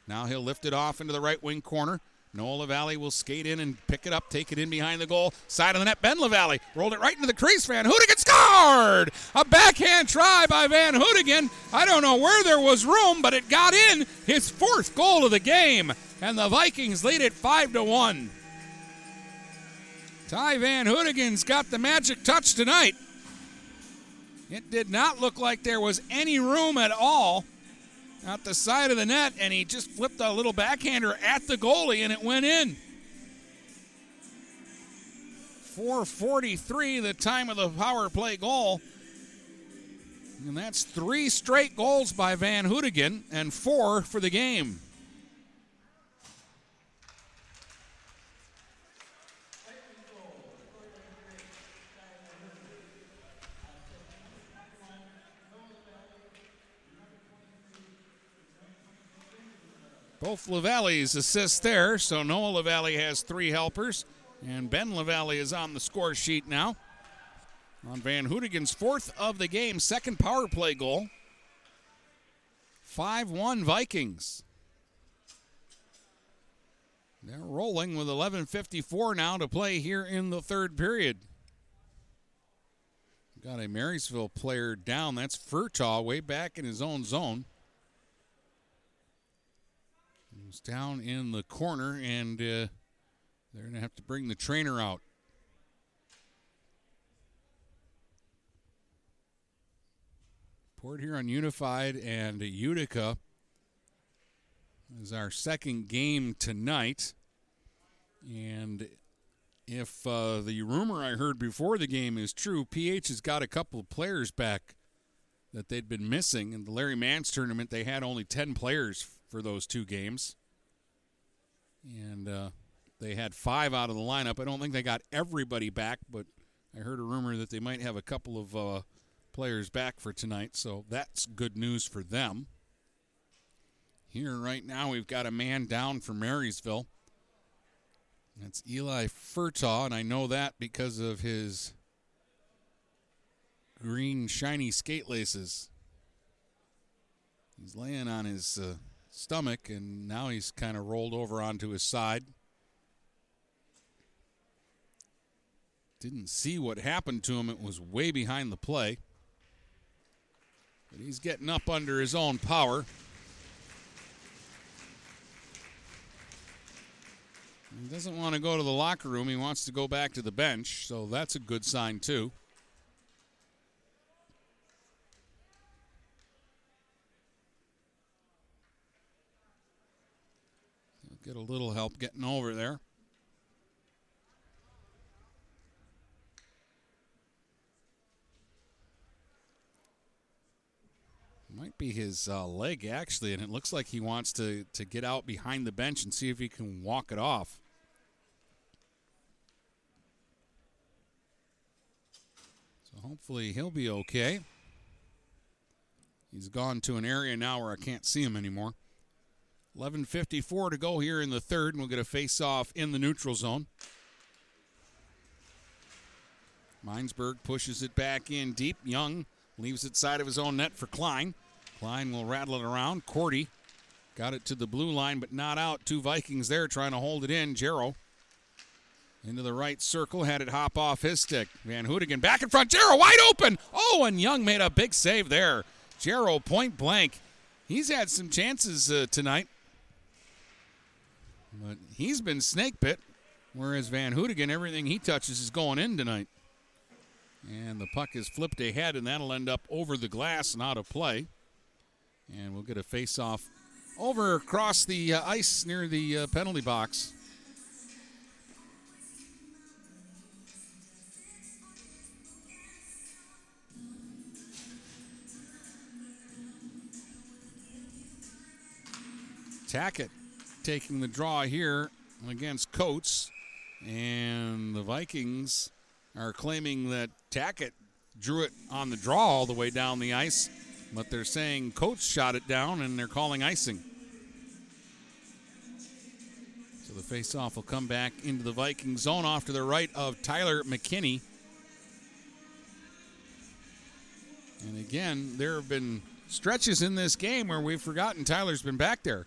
Now he'll lift it off into the right wing corner. Noah LaValle will skate in and pick it up, take it in behind the goal. Side of the net, Ben LaValle rolled it right into the crease. Van Hoodigan scored! A backhand try by Van Hoodigan. I don't know where there was room, but it got in. His fourth goal of the game. And the Vikings lead it 5 to 1. Ty Van Hoodigan's got the magic touch tonight. It did not look like there was any room at all out the side of the net, and he just flipped a little backhander at the goalie, and it went in. 443, the time of the power play goal. And that's three straight goals by Van Hoodigan and four for the game. Both LaValle's assists there, so Noah LaValle has three helpers, and Ben LaValle is on the score sheet now. On Van Hoodigan's fourth of the game, second power play goal. 5 1 Vikings. They're rolling with 11.54 now to play here in the third period. Got a Marysville player down. That's Furtaw way back in his own zone. Down in the corner, and uh, they're going to have to bring the trainer out. Port Huron Unified and Utica is our second game tonight. And if uh, the rumor I heard before the game is true, PH has got a couple of players back that they'd been missing. In the Larry Mance tournament, they had only 10 players for those two games. And uh, they had five out of the lineup. I don't think they got everybody back, but I heard a rumor that they might have a couple of uh, players back for tonight, so that's good news for them. Here, right now, we've got a man down for Marysville. That's Eli Furtaw, and I know that because of his green, shiny skate laces. He's laying on his uh, stomach, and now he's kind of rolled over onto his side. Didn't see what happened to him, it was way behind the play. But he's getting up under his own power. He doesn't want to go to the locker room. He wants to go back to the bench, so that's a good sign, too. Get a little help getting over there. Might be his uh, leg actually, and it looks like he wants to to get out behind the bench and see if he can walk it off. So hopefully he'll be okay. He's gone to an area now where I can't see him anymore. 11:54 to go here in the third, and we'll get a face-off in the neutral zone. Minesburg pushes it back in deep. Young leaves it side of his own net for Klein. Klein will rattle it around. Cordy Got it to the blue line, but not out. Two Vikings there trying to hold it in. Jarrow into the right circle, had it hop off his stick. Van Hoodigan back in front. Jarrow wide open. Oh, and Young made a big save there. Jarrow point blank. He's had some chances uh, tonight, but he's been snake bit. Whereas Van Hoodigan, everything he touches is going in tonight. And the puck is flipped ahead, and that'll end up over the glass and out of play. And we'll get a face off over across the uh, ice near the uh, penalty box. Tackett taking the draw here against Coates. And the Vikings are claiming that Tackett drew it on the draw all the way down the ice, but they're saying Coates shot it down and they're calling icing. So the faceoff will come back into the Viking zone off to the right of Tyler McKinney. And again, there have been stretches in this game where we've forgotten Tyler's been back there.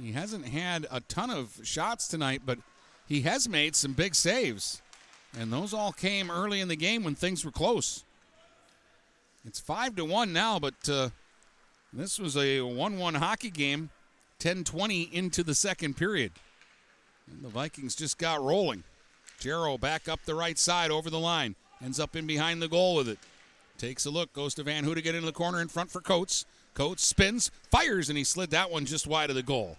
He hasn't had a ton of shots tonight, but he has made some big saves. And those all came early in the game when things were close. It's 5 to 1 now, but uh, this was a 1 1 hockey game, 10 20 into the second period. And the Vikings just got rolling. Jarrow back up the right side over the line. Ends up in behind the goal with it. Takes a look, goes to Van Hoodigan into the corner in front for Coates. Coates spins, fires, and he slid that one just wide of the goal.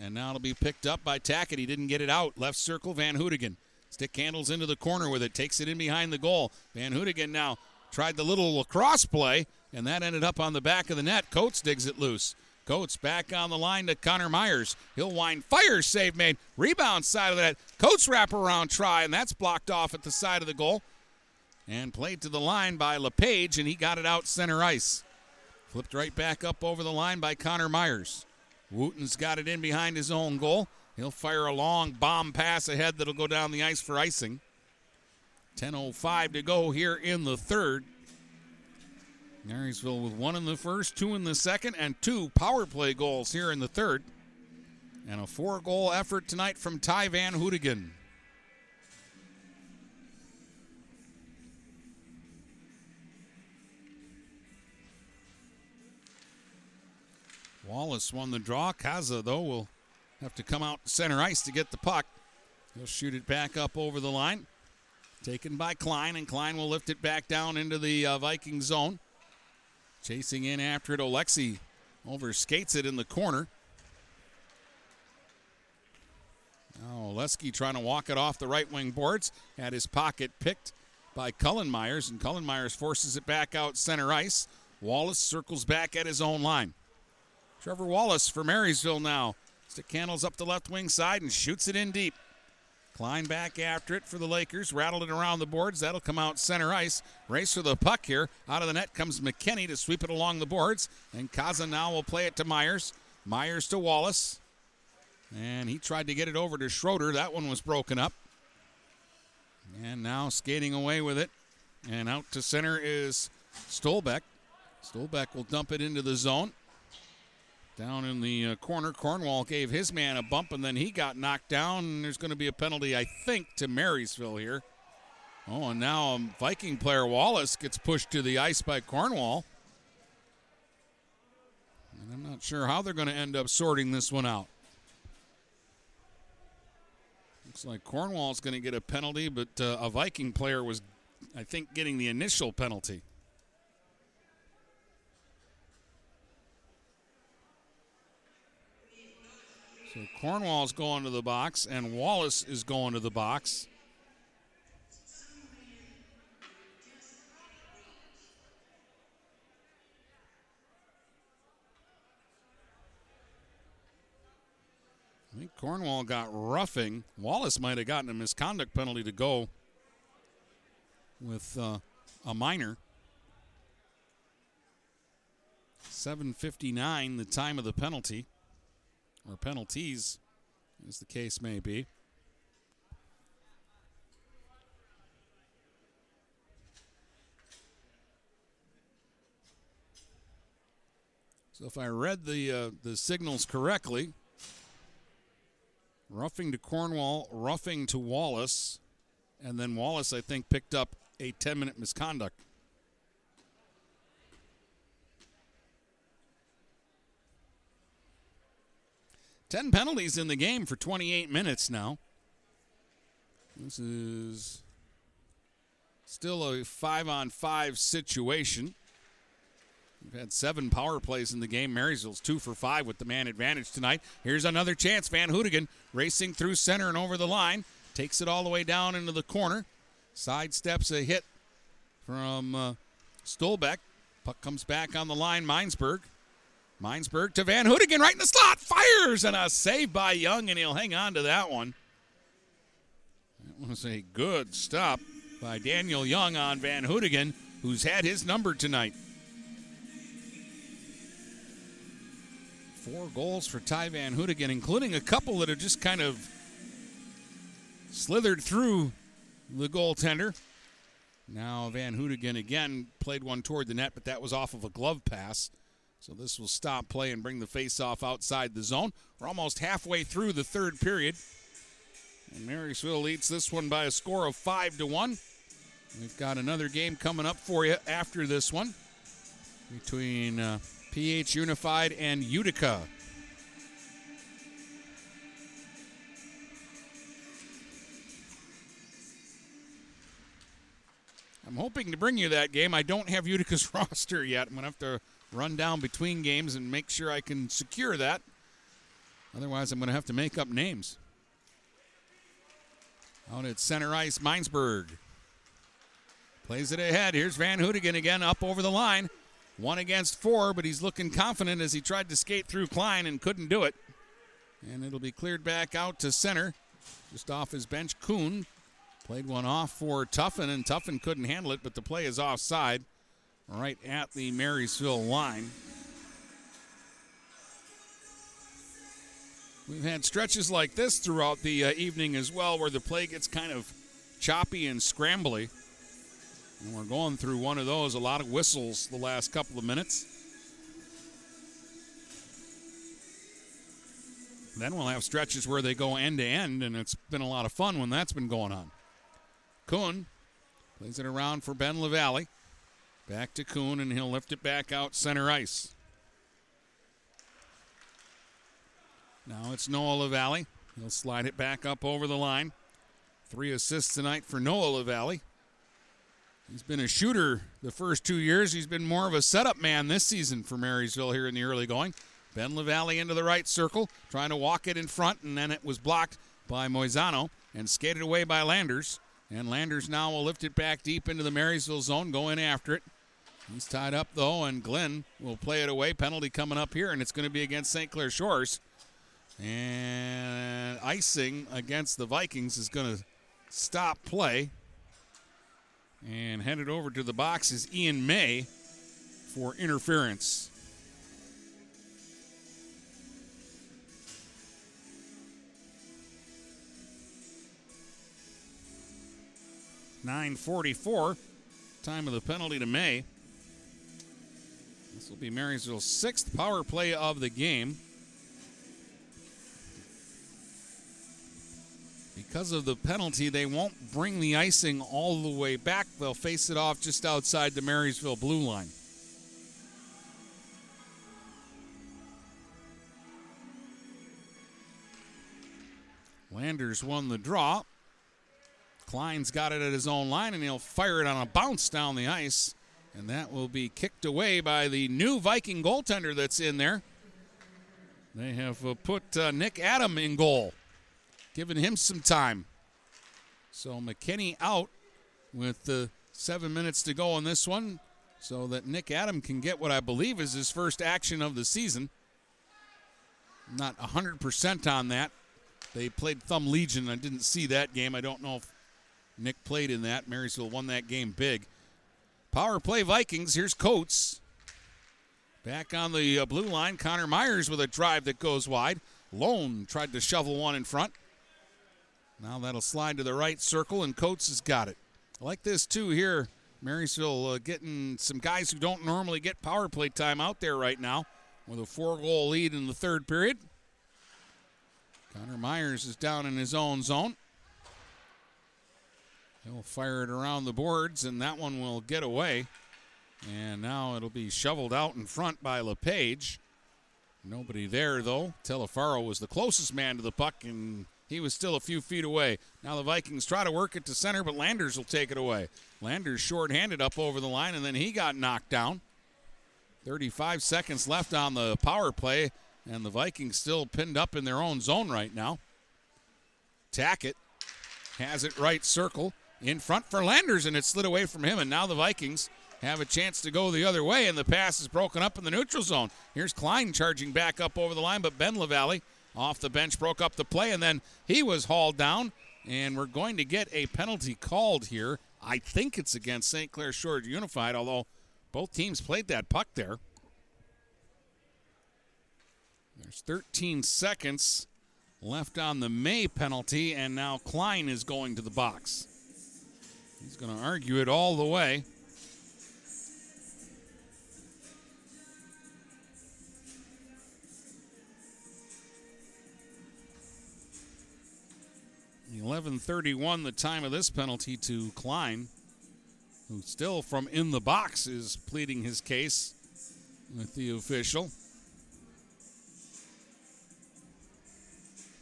And now it'll be picked up by Tackett. He didn't get it out. Left circle, Van Hoodigan. Stick handles into the corner with it, takes it in behind the goal. Van Hoodigan now tried the little lacrosse play, and that ended up on the back of the net. Coates digs it loose. Coates back on the line to Connor Myers. He'll wind, fire, save made. Rebound side of that. Coates wraparound try, and that's blocked off at the side of the goal. And played to the line by LePage, and he got it out center ice. Flipped right back up over the line by Connor Myers. Wooten's got it in behind his own goal. He'll fire a long bomb pass ahead that'll go down the ice for icing. 10.05 to go here in the third. Marysville with one in the first, two in the second, and two power play goals here in the third. And a four goal effort tonight from Ty Van Hoodigan. Wallace won the draw. Kaza, though, will have to come out center ice to get the puck. He'll shoot it back up over the line. Taken by Klein, and Klein will lift it back down into the uh, Viking zone. Chasing in after it, Oleski overskates it in the corner. Now Oleski trying to walk it off the right wing boards. Had his pocket picked by Cullen Myers, and Cullen Myers forces it back out center ice. Wallace circles back at his own line. Trevor Wallace for Marysville now. Stick handles up the left wing side and shoots it in deep. Klein back after it for the Lakers. Rattled it around the boards. That'll come out center ice. Race for the puck here. Out of the net comes McKinney to sweep it along the boards. And Kaza now will play it to Myers. Myers to Wallace. And he tried to get it over to Schroeder. That one was broken up. And now skating away with it. And out to center is Stolbeck. Stolbeck will dump it into the zone. Down in the uh, corner, Cornwall gave his man a bump and then he got knocked down. And there's going to be a penalty, I think, to Marysville here. Oh, and now um, Viking player Wallace gets pushed to the ice by Cornwall. And I'm not sure how they're going to end up sorting this one out. Looks like Cornwall's going to get a penalty, but uh, a Viking player was, I think, getting the initial penalty. So Cornwall's going to the box, and Wallace is going to the box. I think Cornwall got roughing. Wallace might have gotten a misconduct penalty to go with uh, a minor. 7.59, the time of the penalty or penalties, as the case may be. So if I read the uh, the signals correctly, roughing to Cornwall, roughing to Wallace, and then Wallace I think picked up a 10 minute misconduct. Ten penalties in the game for 28 minutes now. This is still a five on five situation. We've had seven power plays in the game. Marysville's two for five with the man advantage tonight. Here's another chance. Van Houtigan racing through center and over the line. Takes it all the way down into the corner. Sidesteps a hit from uh, Stolbeck. Puck comes back on the line. Minesburg. Minesburg to Van Houtigan right in the slot. Fires and a save by Young, and he'll hang on to that one. That was a good stop by Daniel Young on Van Houtigan, who's had his number tonight. Four goals for Ty Van Houtigan, including a couple that have just kind of slithered through the goaltender. Now Van Houtigan again played one toward the net, but that was off of a glove pass. So this will stop play and bring the face-off outside the zone. We're almost halfway through the third period. And Marysville leads this one by a score of five to one. We've got another game coming up for you after this one between uh, PH Unified and Utica. I'm hoping to bring you that game. I don't have Utica's roster yet. I'm going to have to run down between games and make sure I can secure that. Otherwise, I'm going to have to make up names. Out at center ice, Minesburg. Plays it ahead. Here's Van Houtigan again up over the line. One against four, but he's looking confident as he tried to skate through Klein and couldn't do it. And it'll be cleared back out to center. Just off his bench, Kuhn played one off for Tuffin, and Tuffin couldn't handle it, but the play is offside right at the Marysville line. We've had stretches like this throughout the uh, evening as well where the play gets kind of choppy and scrambly. And we're going through one of those, a lot of whistles the last couple of minutes. Then we'll have stretches where they go end to end, and it's been a lot of fun when that's been going on. Kuhn plays it around for Ben LaValle. Back to Kuhn, and he'll lift it back out center ice. Now it's Noah LaValle. He'll slide it back up over the line. Three assists tonight for Noah LaValle. He's been a shooter the first two years. He's been more of a setup man this season for Marysville here in the early going. Ben LaValle into the right circle, trying to walk it in front, and then it was blocked by Moisano and skated away by Landers. And Landers now will lift it back deep into the Marysville zone, going after it. He's tied up though, and Glenn will play it away. Penalty coming up here, and it's going to be against St. Clair Shores. And icing against the Vikings is going to stop play. And headed over to the box is Ian May for interference. Nine forty-four, time of the penalty to May. This will be Marysville's sixth power play of the game. Because of the penalty, they won't bring the icing all the way back. They'll face it off just outside the Marysville blue line. Landers won the draw. Klein's got it at his own line, and he'll fire it on a bounce down the ice. And that will be kicked away by the new Viking goaltender that's in there. They have uh, put uh, Nick Adam in goal, giving him some time. So McKinney out with the seven minutes to go on this one, so that Nick Adam can get what I believe is his first action of the season. Not 100% on that. They played Thumb Legion. I didn't see that game. I don't know if Nick played in that. Marysville won that game big. Power play Vikings. Here's Coates. Back on the uh, blue line, Connor Myers with a drive that goes wide. Lone tried to shovel one in front. Now that'll slide to the right circle, and Coates has got it. I like this too here. Marysville uh, getting some guys who don't normally get power play time out there right now. with a four goal lead in the third period. Connor Myers is down in his own zone. He'll fire it around the boards, and that one will get away. And now it'll be shoveled out in front by LePage. Nobody there, though. Telefaro was the closest man to the puck, and he was still a few feet away. Now the Vikings try to work it to center, but Landers will take it away. Landers short-handed up over the line, and then he got knocked down. 35 seconds left on the power play, and the Vikings still pinned up in their own zone right now. Tackett has it right circle in front for Landers, and it slid away from him, and now the Vikings have a chance to go the other way, and the pass is broken up in the neutral zone. Here's Klein charging back up over the line, but Ben LaValle off the bench broke up the play, and then he was hauled down, and we're going to get a penalty called here. I think it's against St. Clair Shore Unified, although both teams played that puck there. There's 13 seconds left on the May penalty, and now Klein is going to the box. He's going to argue it all the way. Eleven thirty-one, the time of this penalty to Klein, who still from in the box is pleading his case with the official.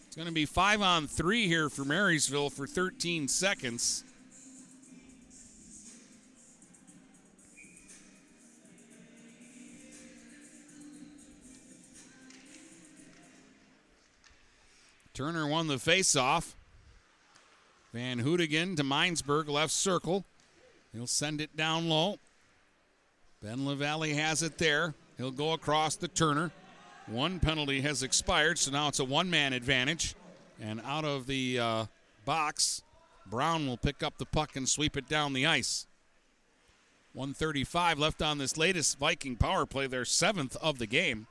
It's going to be five on three here for Marysville for 13 seconds. Turner won the faceoff. Van Hoodigan to Minesburg, left circle. He'll send it down low. Ben LaValle has it there. He'll go across the Turner. One penalty has expired, so now it's a one man advantage. And out of the uh, box, Brown will pick up the puck and sweep it down the ice. 135 left on this latest Viking power play, their seventh of the game.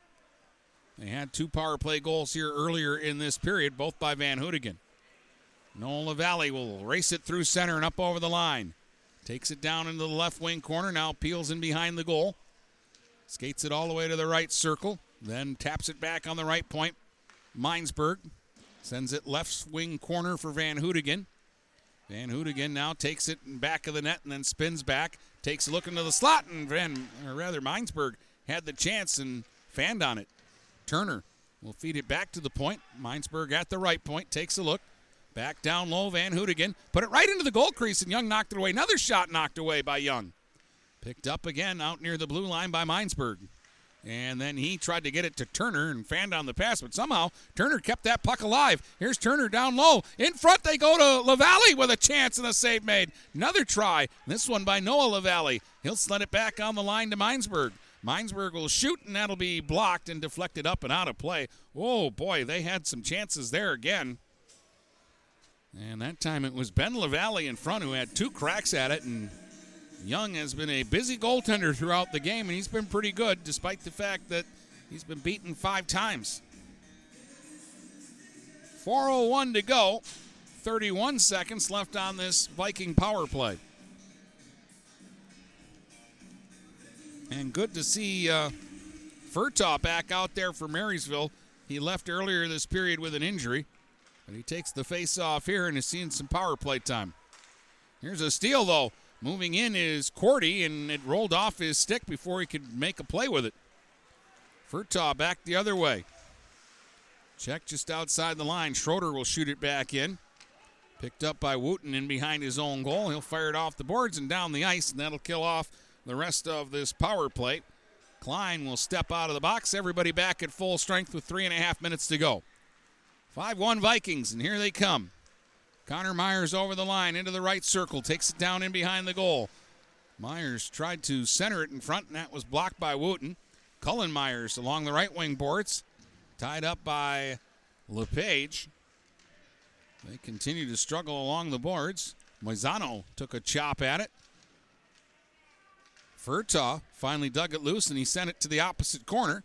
They had two power play goals here earlier in this period, both by Van Hoodigan. Noah LaValle will race it through center and up over the line. Takes it down into the left wing corner, now peels in behind the goal. Skates it all the way to the right circle, then taps it back on the right point. Minesburg sends it left wing corner for Van Hoodigan. Van Hoodigan now takes it in back of the net and then spins back, takes a look into the slot, and Van, or rather, Minesburg had the chance and fanned on it. Turner will feed it back to the point. Minesburg at the right point, takes a look. Back down low, Van Hoodigan. Put it right into the goal crease, and Young knocked it away. Another shot knocked away by Young. Picked up again out near the blue line by Minesburg. And then he tried to get it to Turner and fanned on the pass, but somehow Turner kept that puck alive. Here's Turner down low. In front, they go to LaValle with a chance and a save made. Another try. This one by Noah LaValle. He'll sled it back on the line to Minesburg. Minesburg will shoot, and that'll be blocked and deflected up and out of play. Oh, boy, they had some chances there again. And that time it was Ben LaValle in front who had two cracks at it, and Young has been a busy goaltender throughout the game, and he's been pretty good despite the fact that he's been beaten five times. 4.01 to go. 31 seconds left on this Viking power play. And good to see uh, back out there for Marysville. He left earlier this period with an injury, but he takes the face off here and is seeing some power play time. Here's a steal, though. Moving in is Cordy, and it rolled off his stick before he could make a play with it. Furtaw back the other way. Check just outside the line. Schroeder will shoot it back in. Picked up by Wooten in behind his own goal. He'll fire it off the boards and down the ice, and that'll kill off the rest of this power play. Klein will step out of the box. Everybody back at full strength with three and a half minutes to go. 5 1 Vikings, and here they come. Connor Myers over the line into the right circle, takes it down in behind the goal. Myers tried to center it in front, and that was blocked by Wooten. Cullen Myers along the right wing boards, tied up by LePage. They continue to struggle along the boards. Moisano took a chop at it. Furtaw finally dug it loose and he sent it to the opposite corner.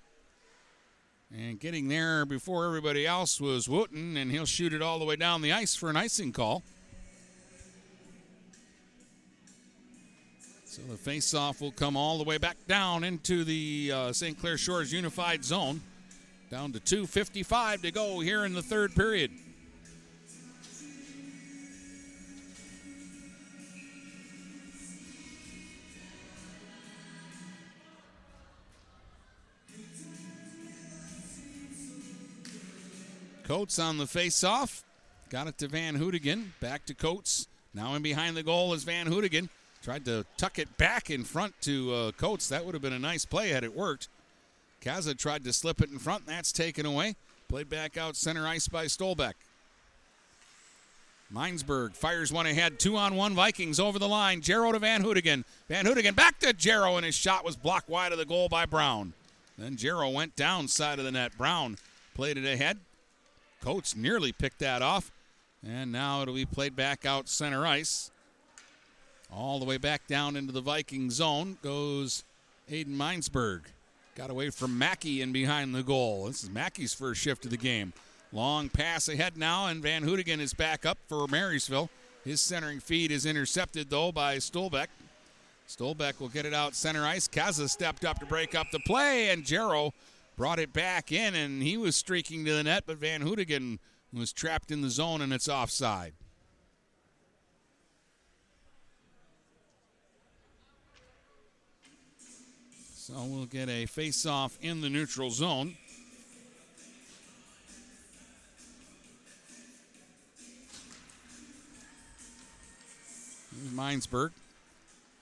And getting there before everybody else was Wooten, and he'll shoot it all the way down the ice for an icing call. So the face-off will come all the way back down into the uh, St. Clair Shores Unified Zone. Down to 2.55 to go here in the third period. Coates on the face-off. Got it to Van Hoodigan. Back to Coates. Now in behind the goal is Van Hoodigan. Tried to tuck it back in front to uh, Coates. That would have been a nice play had it worked. Kaza tried to slip it in front. That's taken away. Played back out center ice by Stolbeck. Minesburg fires one ahead. Two on one Vikings over the line. Jarrow to Van Hoodigan. Van Hoodigan back to Jarrow, and his shot was blocked wide of the goal by Brown. Then Jarrow went down side of the net. Brown played it ahead. Coates nearly picked that off. And now it'll be played back out center ice. All the way back down into the Viking zone goes Aiden Minesburg. Got away from Mackey and behind the goal. This is Mackey's first shift of the game. Long pass ahead now, and Van Hoodigan is back up for Marysville. His centering feed is intercepted, though, by Stolbeck. Stolbeck will get it out center ice. Kaza stepped up to break up the play, and Jarrow brought it back in, and he was streaking to the net, but Van Hoodigan was trapped in the zone, and it's offside. So we'll get a face-off in the neutral zone. Minesburg.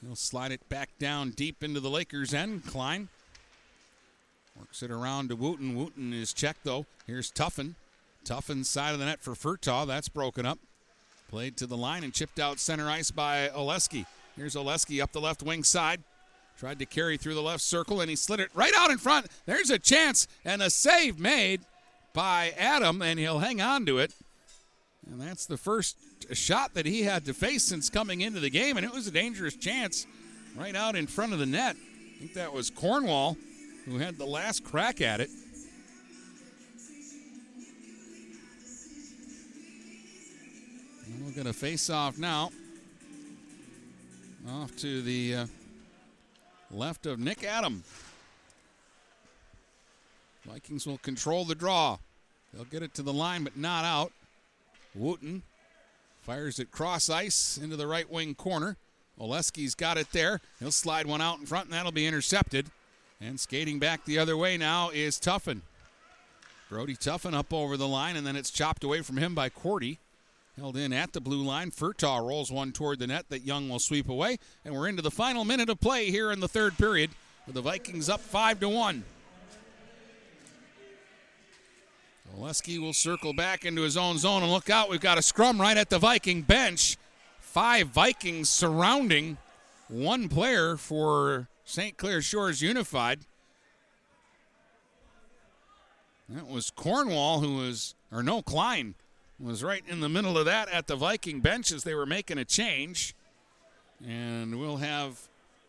He'll slide it back down deep into the Lakers' end. Klein works it around to Wooten. Wooten is checked, though. Here's Tuffin. Tuffin side of the net for Furtaw. That's broken up. Played to the line and chipped out center ice by Oleski. Here's Oleski up the left wing side. Tried to carry through the left circle and he slid it right out in front. There's a chance and a save made by Adam, and he'll hang on to it. And that's the first shot that he had to face since coming into the game, and it was a dangerous chance right out in front of the net. I think that was Cornwall who had the last crack at it. And we're going to face off now. Off to the uh, left of Nick Adam. Vikings will control the draw. They'll get it to the line, but not out. Wooten fires it cross ice into the right wing corner. Oleski's got it there. He'll slide one out in front, and that'll be intercepted. And skating back the other way now is Tuffin. Brody Tuffin up over the line, and then it's chopped away from him by Cordy. Held in at the blue line. Furtaw rolls one toward the net that Young will sweep away. And we're into the final minute of play here in the third period with the Vikings up 5 to 1. Oleski will circle back into his own zone and look out. We've got a scrum right at the Viking bench. Five Vikings surrounding one player for St. Clair Shores Unified. That was Cornwall, who was, or no, Klein, was right in the middle of that at the Viking bench as they were making a change. And we'll have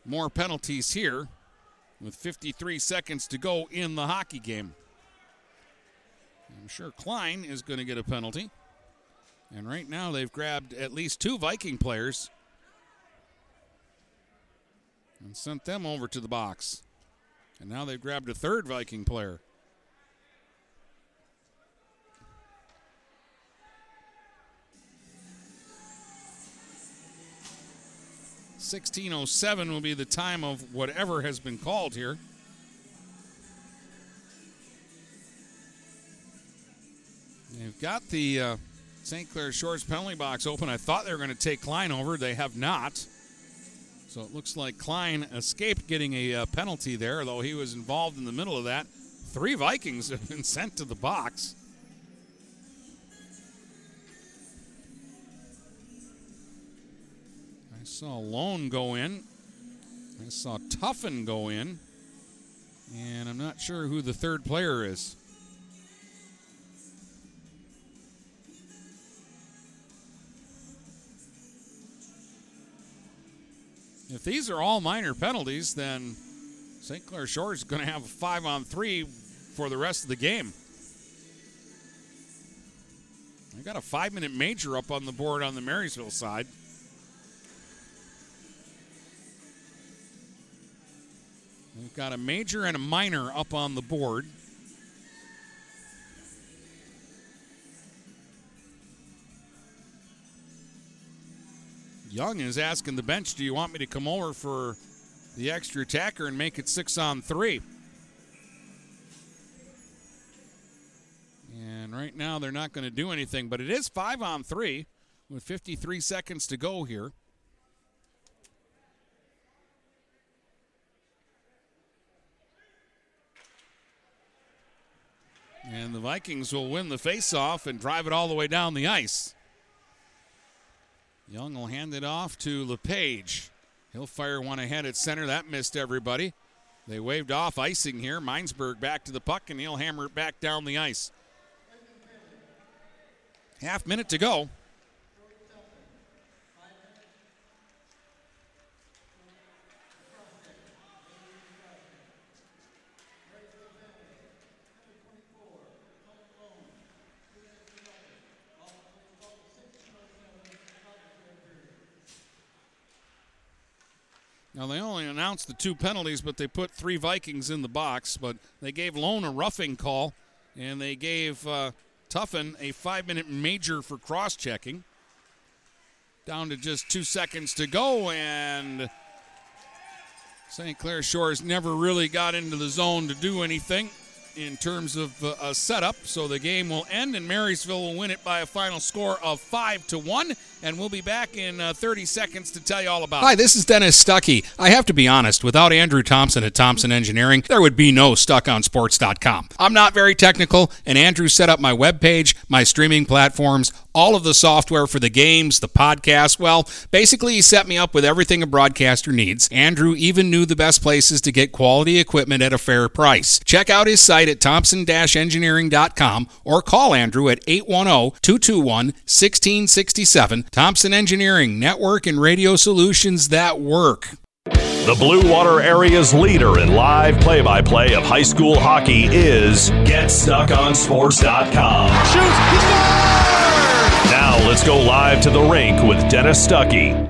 more penalties here with 53 seconds to go in the hockey game. I'm sure Klein is going to get a penalty. And right now they've grabbed at least two Viking players and sent them over to the box. And now they've grabbed a third Viking player. Sixteen oh seven will be the time of whatever has been called here. They've got the uh, St. Clair Shores penalty box open. I thought they were going to take Klein over. They have not. So it looks like Klein escaped getting a uh, penalty there, though he was involved in the middle of that. Three Vikings have been sent to the box. I saw Lone go in. I saw Tuffin go in. And I'm not sure who the third player is. If these are all minor penalties, then St. Clair Shore is going to have a five on three for the rest of the game. I got a five minute major up on the board on the Marysville side. We've got a major and a minor up on the board. Young is asking the bench, do you want me to come over for the extra attacker and make it six on three? And right now they're not going to do anything, but it is five on three with 53 seconds to go here. And the Vikings will win the faceoff and drive it all the way down the ice. Young will hand it off to LePage. He'll fire one ahead at center. That missed everybody. They waved off icing here. Minesburg back to the puck, and he'll hammer it back down the ice. Half minute to go. Now they only announced the two penalties, but they put three Vikings in the box. But they gave Lone a roughing call, and they gave uh, Tuffin a five-minute major for cross-checking. Down to just two seconds to go, and St. Clair Shores never really got into the zone to do anything in terms of uh, a setup. So the game will end, and Marysville will win it by a final score of five to one. And we'll be back in uh, 30 seconds to tell you all about. Hi, it. this is Dennis Stuckey. I have to be honest. Without Andrew Thompson at Thompson Engineering, there would be no StuckOnSports.com. I'm not very technical, and Andrew set up my webpage, my streaming platforms, all of the software for the games, the podcast. Well, basically, he set me up with everything a broadcaster needs. Andrew even knew the best places to get quality equipment at a fair price. Check out his site at thompson-engineering.com or call Andrew at 810-221-1667. Thompson Engineering, network and radio solutions that work. The Blue Water area's leader in live play by play of high school hockey is GetStuckOnSports.com. Shoots! He! Now let's go live to the rink with Dennis Stuckey.